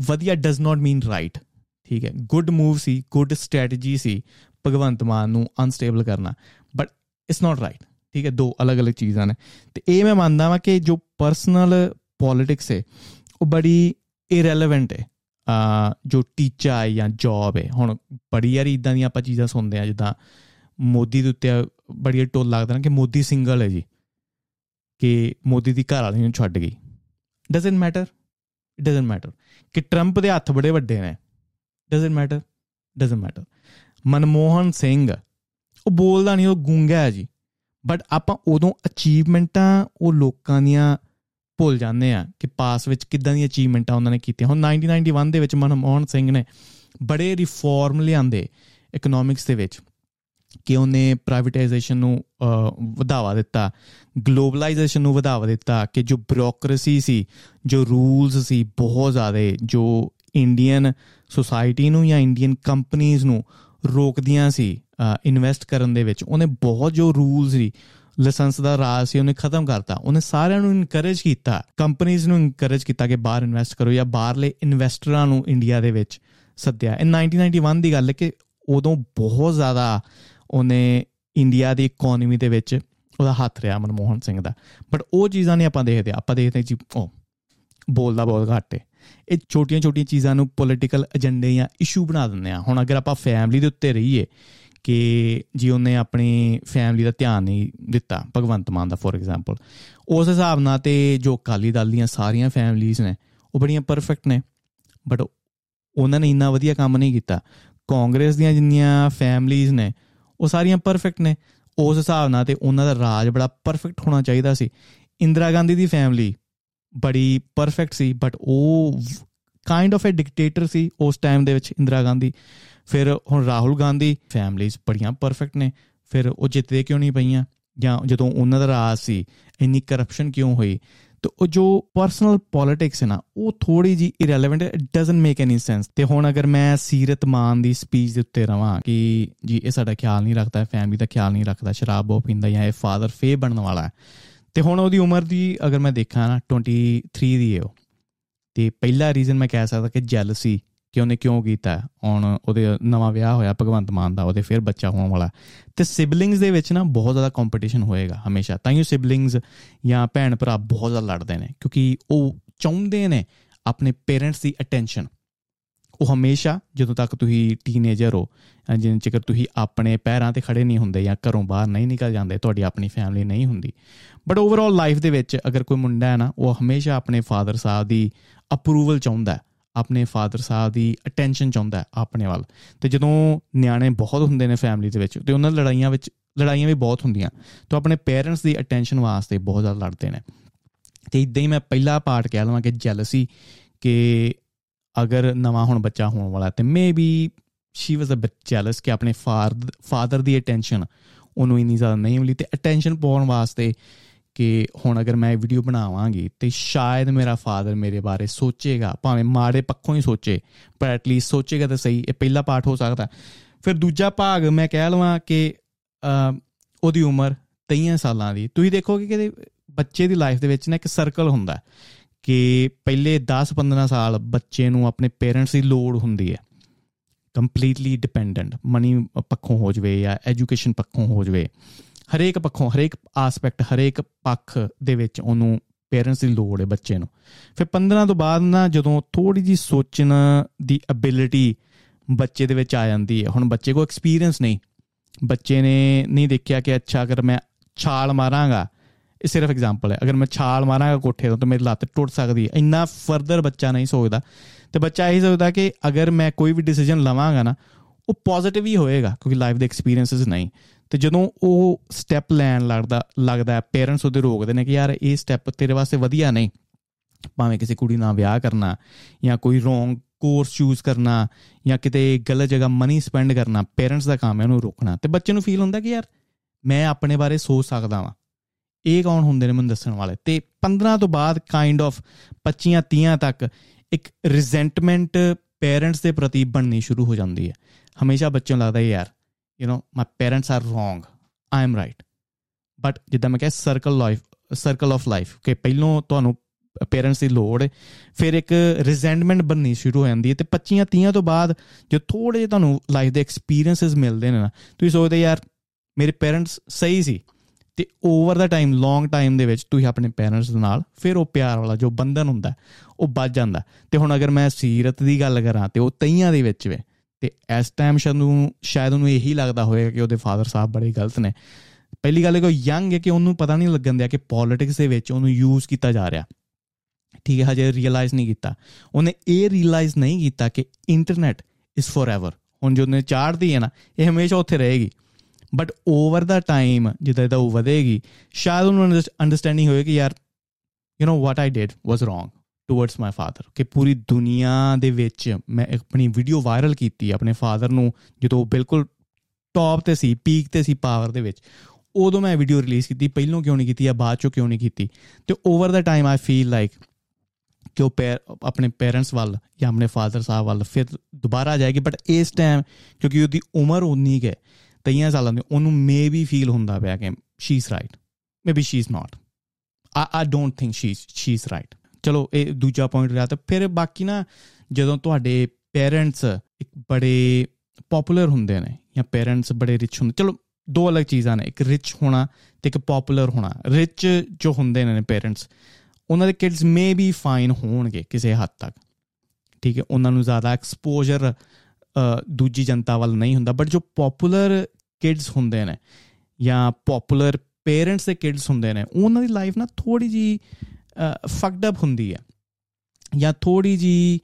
ਵਧੀਆ ਡਸ ਨਾਟ ਮੀਨ ਰਾਈਟ ਠੀਕ ਹੈ। ਗੁੱਡ ਮੂਵ ਸੀ ਗੁੱਡ ਸਟ੍ਰੈਟਜੀ ਸੀ ਭਗਵੰਤ ਮਾਨ ਨੂੰ ਅਨਸਟੇਬਲ ਕਰਨਾ ਬਟ ਇਟਸ ਨਾਟ ਰਾਈਟ ਠੀਕ ਹੈ, ਦੋ ਅਲੱਗ-ਅਲੱਗ ਚੀਜ਼ਾਂ ਨੇ। ਤੇ ਇਹ ਮੈਂ ਮੰਨਦਾ ਵਾਂ ਕਿ ਜੋ ਪਰਸਨਲ ਪੋਲਿਟਿਕਸ ਹੈ, ਉਹ ਬੜੀ ਇਰੈਲੇਵੈਂਟ ਹੈ। ਆ ਜੋ ਟੀਚਾ ਹੈ ਜਾਂ ਜੌਬ ਹੈ, ਹੁਣ ਬੜੀ ਯਾਰੀ ਇਦਾਂ ਦੀਆਂ ਆਪਾਂ ਚੀਜ਼ਾਂ ਸੁਣਦੇ ਆ ਜਿੱਦਾਂ ਮੋਦੀ ਦੇ ਉੱਤੇ ਬੜੀ ਟੋਲ ਲੱਗਦਾ ਨਾ ਕਿ ਮੋਦੀ ਸਿੰਗਲ ਹੈ ਜੀ, ਕਿ ਮੋਦੀ ਦੀ ਘਰ ਵਾਲੀ ਨੂੰ ਛੱਡ ਗਈ। Doesn't matter it doesn't matter ਕਿ ਟਰੰਪ ਦੇ ਹੱਥ ਬੜੇ ਵੱਡੇ ਨੇ doesn't matter doesn't matter Manmohan Singh. ਉਹ ਬੋਲਦਾ ਨਹੀਂ ਉਹ ਗੂੰਗਾ ਹੈ ਜੀ। ਬਟ ਆਪਾਂ ਉਦੋਂ ਅਚੀਵਮੈਂਟਾਂ ਉਹ ਲੋਕਾਂ ਦੀਆਂ ਭੁੱਲ ਜਾਂਦੇ ਆ ਕਿ ਪਾਸ ਵਿੱਚ ਕਿੱਦਾਂ ਦੀਆਂ ਅਚੀਵਮੈਂਟਾਂ ਉਹਨਾਂ ਨੇ ਕੀਤੀਆਂ। ਹੁਣ 1991 ਦੇ ਵਿੱਚ ਮਨਮੋਹਨ ਸਿੰਘ ਨੇ ਬੜੇ ਰਿਫਾਰਮ ਲਿਆਂਦੇ ਇਕਨੋਮਿਕਸ ਦੇ ਵਿੱਚ ਕਿ ਉਹਨੇ ਪ੍ਰਾਈਵੇਟਾਈਜੇਸ਼ਨ ਨੂੰ ਵਧਾਵਾ ਦਿੱਤਾ ਗਲੋਬਲਾਈਜੇਸ਼ਨ ਨੂੰ ਵਧਾਵਾ ਦਿੱਤਾ ਕਿ ਜੋ ਬਿਊਰੋਕ੍ਰੇਸੀ ਸੀ, ਜੋ ਰੂਲਸ ਸੀ ਬਹੁਤ ਜ਼ਿਆਦਾ, ਜੋ ਇੰਡੀਅਨ ਸੋਸਾਇਟੀ ਨੂੰ ਜਾਂ ਇੰਡੀਅਨ ਕੰਪਨੀਆਂ ਨੂੰ ਰੋਕਦੀਆਂ ਸੀ ਇਨਵੈਸਟ ਕਰਨ ਦੇ ਵਿੱਚ। ਉਹਨੇ ਬਹੁਤ ਜੋ ਰੂਲਸ ਸੀ, ਲਾਇਸੈਂਸ ਦਾ ਰਾਜ ਸੀ, ਉਹਨੇ ਖਤਮ ਕਰਤਾ। ਉਹਨੇ ਸਾਰਿਆਂ ਨੂੰ ਇਨਕਰੇਜ ਕੀਤਾ ਕੰਪਨੀਆਂ ਨੂੰ ਇਨਕਰੇਜ ਕੀਤਾ ਕਿ ਬਾਹਰ ਇਨਵੈਸਟ ਕਰੋ ਜਾਂ ਬਾਹਰਲੇ ਇਨਵੈਸਟਰਾਂ ਨੂੰ ਇੰਡੀਆ ਦੇ ਵਿੱਚ ਸੱਦਿਆ। ਇਹ 1991 ਦੀ ਗੱਲ ਹੈ ਕਿ ਉਦੋਂ ਬਹੁਤ ਜ਼ਿਆਦਾ ਉਹਨੇ ਇੰਡੀਆ ਦੀ ਇਕਨੋਮੀ ਦੇ ਵਿੱਚ ਉਹਦਾ ਹੱਥ ਰਿਹਾ ਮਨਮੋਹਨ ਸਿੰਘ ਦਾ। ਬਟ ਉਹ ਚੀਜ਼ਾਂ ਨਹੀਂ ਆਪਾਂ ਦੇਖਦੇ। ਆਪਾਂ ਦੇਖਦੇ ਜੀ, ਉਹ ਬੋਲਦਾ ਬਹੁਤ ਘੱਟ ਹੈ ਇਹ ਛੋਟੀਆਂ ਛੋਟੀਆਂ ਚੀਜ਼ਾਂ ਨੂੰ ਪੋਲਿਟੀਕਲ ਏਜੰਡੇ ਜਾਂ ਇਸ਼ੂ ਬਣਾ ਦਿੰਦੇ ਆ। ਹੁਣ ਅਗਰ ਆਪਾਂ ਫੈਮਿਲੀ ਦੇ ਉੱਤੇ ਰਹੀਏ ਕਿ ਜੀ ਉਹਨੇ ਆਪਣੀ ਫੈਮਿਲੀ ਦਾ ਧਿਆਨ ਨਹੀਂ ਦਿੱਤਾ, ਭਗਵੰਤ ਮਾਨ ਦਾ ਫੋਰ ਐਗਜ਼ਾਮਪਲ ਉਸ ਹਿਸਾਬ ਨਾਲ ਤੇ ਜੋ ਕਾਲੀ ਦਲ ਦੀਆਂ ਸਾਰੀਆਂ ਫੈਮਿਲੀਆਂ ਨੇ, ਉਹ ਬੜੀਆਂ ਪਰਫੈਕਟ ਨੇ। ਬਟ ਉਹਨਾਂ ਨੇ ਇੰਨਾ ਵਧੀਆ ਕੰਮ ਨਹੀਂ ਕੀਤਾ। ਕਾਂਗਰਸ ਦੀਆਂ ਜਿੰਨੀਆਂ ਫੈਮਲੀਆਂ ਨੇ, ਉਹ ਸਾਰੀਆਂ ਪਰਫੈਕਟ ਨੇ। ਉਸ ਹਿਸਾਬ ਨਾਲ ਤੇ ਉਹਨਾਂ ਦਾ ਰਾਜ ਬੜਾ ਪਰਫੈਕਟ ਹੋਣਾ ਚਾਹੀਦਾ ਸੀ। ਇੰਦਰਾ ਗਾਂਧੀ ਦੀ ਫੈਮਿਲੀ ਬੜੀ ਪਰਫੈਕਟ ਸੀ ਬਟ ਉਹ ਕਾਈਂਡ ਆਫ ਅ ਡਿਕਟੇਟਰ ਸੀ ਉਸ ਟਾਈਮ ਦੇ ਵਿੱਚ ਇੰਦਰਾ ਗਾਂਧੀ। ਫਿਰ ਹੁਣ ਰਾਹੁਲ ਗਾਂਧੀ ਫੈਮਲੀਜ਼ ਬੜੀਆਂ ਪਰਫੈਕਟ ਨੇ। ਫਿਰ ਉਹ ਜਿੱਤਦੇ ਕਿਉਂ ਨਹੀਂ ਪਈਆਂ? ਜਾਂ ਜਦੋਂ ਉਹਨਾਂ ਦਾ ਰਾਜ ਸੀ, ਇੰਨੀ ਕਰਪਸ਼ਨ ਕਿਉਂ ਹੋਈ? ਤੇ ਉਹ ਜੋ ਪਰਸਨਲ ਪੋਲਿਟਿਕਸ ਹੈ ਨਾ, ਉਹ ਥੋੜੀ ਜੀ irrelevant it doesn't make any sense ਤੇ ਹੁਣ ਅਗਰ ਮੈਂ ਸੀਰਤ ਮਾਨ ਦੀ ਸਪੀਚ ਦੇ ਉੱਤੇ ਰਵਾਂ ਕਿ ਜੀ, ਇਹ ਸਾਡਾ ਖਿਆਲ ਨਹੀਂ ਰੱਖਦਾ ਫੈਮਿਲੀ ਦਾ ਖਿਆਲ ਨਹੀਂ ਰੱਖਦਾ, ਸ਼ਰਾਬ ਬਹੁਤ ਪੀਂਦਾ ਜਾਂ ਇਹ ਫਾਦਰ ਫੇ ਬਣਨ ਵਾਲਾ ਹੈ। ਤੇ ਹੁਣ ਉਹਦੀ ਉਮਰ ਦੀ ਅਗਰ ਮੈਂ ਦੇਖਾਂ ਨਾ 23 ਦੀ ਹੈ ਉਹ। ਤੇ ਪਹਿਲਾ ਰੀਜ਼ਨ ਮੈਂ ਕਹਿ ਸਕਦਾ ਕਿ ਜੈਲਸੀ ਕਿ ਉਹਨੇ ਕਿਉਂ ਕੀਤਾ, ਹੁਣ ਉਹਦੇ ਨਵਾਂ ਵਿਆਹ ਹੋਇਆ, ਭਗਵੰਤ ਮਾਨ ਦਾ, ਉਹਦੇ ਫਿਰ ਬੱਚਾ ਹੋਣ ਵਾਲਾ। ਤੇ ਸਿਬਲਿੰਗਸ ਦੇ ਵਿੱਚ ਨਾ ਬਹੁਤ ਜ਼ਿਆਦਾ ਕੰਪੀਟੀਸ਼ਨ ਹੋਏਗਾ ਹਮੇਸ਼ਾ। ਤਾਂ ਹੀ ਸਿਬਲਿੰਗਸ ਜਾਂ ਭੈਣ ਭਰਾ ਬਹੁਤ ਜ਼ਿਆਦਾ ਲੜਦੇ ਨੇ, ਕਿਉਂਕਿ ਉਹ ਚਾਹੁੰਦੇ ਨੇ ਆਪਣੇ ਪੇਰੈਂਟਸ ਦੀ ਅਟੈਂਸ਼ਨ ਉਹ ਹਮੇਸ਼ਾ ਜਦੋਂ ਤੱਕ ਤੁਸੀਂ ਟੀਨੇਜਰ ਹੋ ਜਿੰਨ ਚਿਰ ਤੁਸੀਂ ਆਪਣੇ ਪੈਰਾਂ ਤੇ ਖੜੇ ਨਹੀਂ ਹੁੰਦੇ ਜਾਂ ਘਰੋਂ ਬਾਹਰ ਨਹੀਂ ਨਿਕਲ ਜਾਂਦੇ, ਤੁਹਾਡੀ ਆਪਣੀ ਫੈਮਿਲੀ ਨਹੀਂ ਹੁੰਦੀ। ਬਟ ਓਵਰਆਲ ਲਾਈਫ ਦੇ ਵਿੱਚ ਅਗਰ ਕੋਈ ਮੁੰਡਾ ਹੈ ਨਾ, ਉਹ ਹਮੇਸ਼ਾ ਆਪਣੇ ਫਾਦਰ ਸਾਹਿਬ ਦੀ ਅਪਰੂਵਲ ਚਾਹੁੰਦਾ ਆਪਣੇ ਫਾਦਰ ਸਾਹਿਬ ਦੀ ਅਟੈਂਸ਼ਨ ਚਾਹੁੰਦਾ ਆਪਣੇ ਵੱਲ। ਤੇ ਜਦੋਂ ਨਿਆਣੇ ਬਹੁਤ ਹੁੰਦੇ ਨੇ ਫੈਮਿਲੀ ਦੇ ਵਿੱਚ, ਤੇ ਉਹਨਾਂ ਲੜਾਈਆਂ ਵਿੱਚ, ਲੜਾਈਆਂ ਵੀ ਬਹੁਤ ਹੁੰਦੀਆਂ, ਤਾਂ ਆਪਣੇ ਪੇਰੈਂਟਸ ਦੀ ਅਟੈਂਸ਼ਨ ਵਾਸਤੇ ਬਹੁਤ ਜ਼ਿਆਦਾ ਲੜਦੇ ਨੇ। ਤੇ ਇਦਾਂ ਹੀ ਮੈਂ ਪਹਿਲਾ ਪਾਰਟ ਕਹਿ ਲਵਾਂ ਕਿ ਜੈਲਸੀ ਕਿ ਅਗਰ ਨਵਾਂ ਹੁਣ ਬੱਚਾ ਹੋਣ ਵਾਲਾ ਤੇ maybe she was a bit jealous ਕਿ ਆਪਣੇ ਫਾਦਰ ਦੀ ਅਟੈਂਸ਼ਨ ਉਹਨੂੰ ਇਨੀ ਜ਼ਿਆਦਾ ਨਹੀਂ ਮਿਲੀ ਤੇ ਅਟੈਂਸ਼ਨ ਪਾਉਣ ਵਾਸਤੇ ਕਿ ਹੁਣ ਅਗਰ ਮੈਂ ਵੀਡੀਓ ਬਣਾਵਾਂਗੀ ਤੇ ਸ਼ਾਇਦ ਮੇਰਾ ਫਾਦਰ ਮੇਰੇ ਬਾਰੇ ਸੋਚੇਗਾ, ਭਾਵੇਂ ਮਾੜੇ ਪੱਖੋਂ ਹੀ ਸੋਚੇ ਪਰ ਐਟਲੀਸਟ ਸੋਚੇਗਾ ਤਾਂ ਸਹੀ, ਇਹ ਪਹਿਲਾ ਪਾਰਟ ਹੋ ਸਕਦਾ। ਫਿਰ ਦੂਜਾ ਭਾਗ ਮੈਂ ਕਹਿ ਲਵਾਂ ਕਿ ਉਹਦੀ ਉਮਰ 23 ਸਾਲਾਂ ਦੀ। ਤੁਸੀਂ ਦੇਖੋਗੇ ਕਿ ਬੱਚੇ ਦੀ ਲਾਈਫ ਦੇ ਵਿੱਚ ਨਾ ਇੱਕ ਸਰਕਲ ਹੁੰਦਾ ਕਿ ਪਹਿਲੇ 10-15 ਸਾਲ ਬੱਚੇ ਨੂੰ ਆਪਣੇ ਪੇਰੈਂਟਸ ਦੀ ਲੋੜ ਹੁੰਦੀ ਹੈ। ਕੰਪਲੀਟਲੀ ਡਿਪੈਂਡੈਂਟ ਮਨੀ ਪੱਖੋਂ ਹੋ ਜਵੇ ਜਾਂ ਐਜੂਕੇਸ਼ਨ ਪੱਖੋਂ ਹੋ ਜਵੇ। ਹਰੇਕ ਪੱਖੋਂ, ਹਰੇਕ ਆਸਪੈਕਟ ਹਰੇਕ ਪੱਖ ਦੇ ਵਿੱਚ ਉਹਨੂੰ ਪੇਰੈਂਟਸ ਦੀ ਲੋੜ ਹੈ ਬੱਚੇ ਨੂੰ। ਫਿਰ 15 ਤੋਂ ਬਾਅਦ ਨਾ ਜਦੋਂ ਥੋੜੀ ਜੀ ਸੋਚਣ ਦੀ ਅਬਿਲਿਟੀ ਬੱਚੇ ਦੇ ਵਿੱਚ ਆ ਜਾਂਦੀ ਹੈ। ਹੁਣ ਬੱਚੇ ਕੋ ਐਕਸਪੀਰੀਅੰਸ ਨਹੀਂ। ਬੱਚੇ ਨੇ ਨਹੀਂ ਦੇਖਿਆ ਕਿ ਅੱਛਾ ਅਗਰ ਮੈਂ ਛਾਲ ਮਾਰਾਂਗਾ ਇਹ ਸਿਰਫ ਐਗਜ਼ਾਮਪਲ ਹੈ। ਅਗਰ ਮੈਂ ਛਾਲ ਮਾਰਾਂਗਾ ਕੋਠੇ ਤੋਂ, ਤਾਂ ਮੇਰੀ ਲੱਤ ਟੁੱਟ ਸਕਦੀ ਹੈ। ਇੰਨਾ ਫਰਦਰ ਬੱਚਾ ਨਹੀਂ ਸੋਚਦਾ। ਤੇ ਬੱਚਾ ਇਹ ਸੋਚਦਾ ਕਿ ਅਗਰ ਮੈਂ ਕੋਈ ਵੀ ਡਿਸੀਜਨ ਲਵਾਂਗਾ ਨਾ, ਉਹ ਪੋਜ਼ਿਟਿਵ ਹੀ ਹੋਏਗਾ, ਕਿਉਂਕਿ ਲਾਈਫ ਦੇ ਐਕਸਪੀਰੀਐਂਸਸ ਨਹੀਂ। ਤੇ ਜਦੋਂ ਉਹ ਸਟੈਪ ਲੈਣ ਲੱਗਦਾ ਲੱਗਦਾ ਪੇਰੈਂਟਸ ਉਹਦੇ ਰੋਕਦੇ ਨੇ ਕਿ ਯਾਰ ਇਹ ਸਟੈਪ ਤੇਰੇ ਵਾਸਤੇ ਵਧੀਆ ਨਹੀਂ। ਭਾਵੇਂ ਕਿਸੇ ਕੁੜੀ ਨਾਲ ਵਿਆਹ ਕਰਨਾ, ਜਾਂ ਕੋਈ ਰੋਂਗ ਕੋਰਸ ਚੂਜ਼ ਕਰਨਾ, ਜਾਂ ਕਿਤੇ ਗਲਤ ਜਗ੍ਹਾ ਮਨੀ ਸਪੈਂਡ ਕਰਨਾ ਪੇਰੈਂਟਸ ਦਾ ਕੰਮ ਹੈ ਉਹਨੂੰ ਰੋਕਣਾ। ਤੇ ਬੱਚੇ ਨੂੰ ਫੀਲ ਹੁੰਦਾ ਕਿ ਯਾਰ, ਮੈਂ ਆਪਣੇ ਬਾਰੇ ਸੋਚ ਸਕਦਾ ਵਾਂ। ਇਹ ਕੌਣ ਹੁੰਦੇ ਨੇ ਮੈਨੂੰ ਦੱਸਣ ਵਾਲੇ? ਤੇ 15 ਤੋਂ ਬਾਅਦ ਕਾਈਂਡ ਆਫ 25 30 ਤੱਕ ਇੱਕ ਰਿਜ਼ੈਂਟਮੈਂਟ ਪੇਰੈਂਟਸ ਦੇ ਪ੍ਰਤੀ ਬਣਨੀ ਸ਼ੁਰੂ ਹੋ ਜਾਂਦੀ ਹੈ। ਹਮੇਸ਼ਾ ਬੱਚਿਆਂ ਨੂੰ ਲੱਗਦਾ ਯਾਰ you know my parents are wrong I am right but ਜਿੱਦਾਂ ਮੈਂ ਕਿਹਾ circle life circle of life ਕਿ ਪਹਿਲੋਂ ਤੁਹਾਨੂੰ ਪੇਰੈਂਟਸ ਦੀ ਲੋੜ ਫਿਰ ਇੱਕ ਰਿਜ਼ੈਂਟਮੈਂਟ ਬਣਨੀ ਸ਼ੁਰੂ ਹੋ ਜਾਂਦੀ ਹੈ ਤੇ 25 30 ਤੋਂ ਬਾਅਦ ਜੋ ਥੋੜੇ ਜਿਹਾ ਤੁਹਾਨੂੰ ਲਾਈਫ ਦੇ ਐਕਸਪੀਰੀਐਂਸਸ ਮਿਲਦੇ ਨੇ ਨਾ, ਤੁਸੀਂ ਸੋਚਦੇ ਯਾਰ, ਮੇਰੇ ਪੇਰੈਂਟਸ ਸਹੀ ਸੀ ਤੇ over the time long time ਦੇ ਵਿੱਚ ਤੁਸੀਂ ਆਪਣੇ ਪੇਰੈਂਟਸ ਦੇ ਨਾਲ ਫਿਰ ਉਹ ਪਿਆਰ ਵਾਲਾ ਜੋ ਬੰਧਨ ਹੁੰਦਾ, ਉਹ ਵੱਜ ਜਾਂਦਾ। ਤੇ ਹੁਣ ਅਗਰ ਮੈਂ ਸੀਰਤ ਦੀ ਗੱਲ ਕਰਾਂ ਤੇ ਉਹ ਤਈਆਂ ਦੇ ਵਿੱਚ ਵੇ, ਤੇ ਇਸ ਟਾਈਮ ਸ਼ਾਇਦ ਨੂੰ ਸ਼ਾਇਦ ਉਹਨੂੰ ਇਹੀ ਲੱਗਦਾ ਹੋਵੇਗਾ ਕਿ ਉਹਦੇ ਫਾਦਰ ਸਾਹਿਬ ਬੜੇ ਗਲਤ ਨੇ। ਪਹਿਲੀ ਗੱਲ ਇਹ ਕਿ ਯੰਗ ਹੈ ਕਿ ਉਹਨੂੰ ਪਤਾ ਨਹੀਂ ਲੱਗਣ ਦਿਆ ਕਿ ਪੋਲਿਟਿਕਸ ਦੇ ਵਿੱਚ ਉਹਨੂੰ ਯੂਜ਼ ਕੀਤਾ ਜਾ ਰਿਹਾ। ਠੀਕ ਹੈ, ਹਜੇ ਰਿਅਲਾਈਜ਼ ਨਹੀਂ ਕੀਤਾ। ਉਹਨੇ ਇਹ ਰਿਅਲਾਈਜ਼ ਨਹੀਂ ਕੀਤਾ ਕਿ ਇੰਟਰਨੈਟ ਇਜ਼ ਫੋਰਐਵਰ ਹੁਣ ਜੋ ਉਹਨੇ ਚਾੜਦੀ ਹੈ ਨਾ, ਇਹ ਹਮੇਸ਼ਾ ਉੱਥੇ ਰਹੇਗੀ। ਬਟ ਓਵਰ ਦਾ ਟਾਈਮ ਜਿੱਦਾਂ ਜਿੱਦਾਂ ਉਹ ਵਧੇਗੀ, ਸ਼ਾਇਦ ਉਹਨੂੰ ਅੰਡਰਸਟੈਂਡਿੰਗ ਹੋਵੇ ਕਿ ਯਾਰ you know what I did was wrong towards my father ਕਿ ਪੂਰੀ ਦੁਨੀਆ ਦੇ ਵਿੱਚ ਮੈਂ ਆਪਣੀ ਵੀਡੀਓ ਵਾਇਰਲ ਕੀਤੀ ਆਪਣੇ ਫਾਦਰ ਨੂੰ, ਜਦੋਂ ਬਿਲਕੁਲ ਟੌਪ ਤੇ ਸੀ ਪੀਕ ਤੇ ਸੀ ਪਾਵਰ ਦੇ ਵਿੱਚ। ਉਦੋਂ ਮੈਂ ਵੀਡੀਓ ਰਿਲੀਜ਼ ਕੀਤੀ, ਪਹਿਲਾਂ ਕਿਉਂ ਨਹੀਂ ਕੀਤੀ ਜਾਂ ਬਾਅਦ ਚੋਂ ਕਿਉਂ ਨਹੀਂ ਕੀਤੀ? ਤੇ over the time I feel like ਕਿ ਉਹ ਆਪਣੇ ਪੇਰੈਂਟਸ ਵੱਲ ਜਾਂ ਆਪਣੇ ਫਾਦਰ ਸਾਹਿਬ ਵੱਲ ਫਿਰ ਦੁਬਾਰਾ ਜਾਏਗੀ ਬਟ ਇਸ ਟਾਈਮ ਕਿਉਂਕਿ ਉਹਦੀ ਉਮਰ ਉਨੀ ਹੈ ਤਈਆਂ ਸਾਲਾਂ ਦੀ, ਉਹਨੂੰ ਮੇ ਵੀ ਫੀਲ ਹੁੰਦਾ ਪਿਆ ਕਿ she is right maybe she is not I I don't think she she is right ਚਲੋ, ਇਹ ਦੂਜਾ ਪੁਆਇੰਟ ਰਿਹਾ ਤਾਂ ਫਿਰ ਬਾਕੀ ਨਾ ਜਦੋਂ ਤੁਹਾਡੇ ਪੇਰੈਂਟਸ ਇੱਕ ਬੜੇ ਪਪੂਲਰ ਹੁੰਦੇ ਨੇ ਜਾਂ ਪੇਰੈਂਟਸ ਬੜੇ ਰਿਚ ਹੁੰਦੇ, ਚਲੋ, ਦੋ ਅਲੱਗ ਚੀਜ਼ਾਂ ਨੇ, ਇੱਕ ਰਿਚ ਹੋਣਾ ਤੇ ਇੱਕ ਪਪੂਲਰ ਹੋਣਾ। ਰਿਚ ਜੋ ਹੁੰਦੇ ਨੇ ਪੇਰੈਂਟਸ ਉਹਨਾਂ ਦੇ ਕਿਡਸ ਮੇ ਬੀ ਫਾਈਨ ਹੋਣਗੇ ਕਿਸੇ ਹੱਦ ਤੱਕ। ਠੀਕ ਹੈ, ਉਹਨਾਂ ਨੂੰ ਜ਼ਿਆਦਾ ਐਕਸਪੋਜ਼ਰ ਦੂਜੀ ਜਨਤਾ ਵੱਲ ਨਹੀਂ ਹੁੰਦਾ ਬਟ ਜੋ ਪਪੂਲਰ ਕਿਡਸ ਹੁੰਦੇ ਨੇ ਜਾਂ ਪਪੂਲਰ ਪੇਰੈਂਟਸ ਦੇ ਕਿਡਸ ਹੁੰਦੇ ਨੇ, ਉਹਨਾਂ ਦੀ ਲਾਈਫ ਨਾ ਥੋੜੀ ਜੀ ਫਕਡ ਅਪ ਹੁੰਦੀ ਹੈ ਜਾਂ ਥੋੜੀ ਜੀ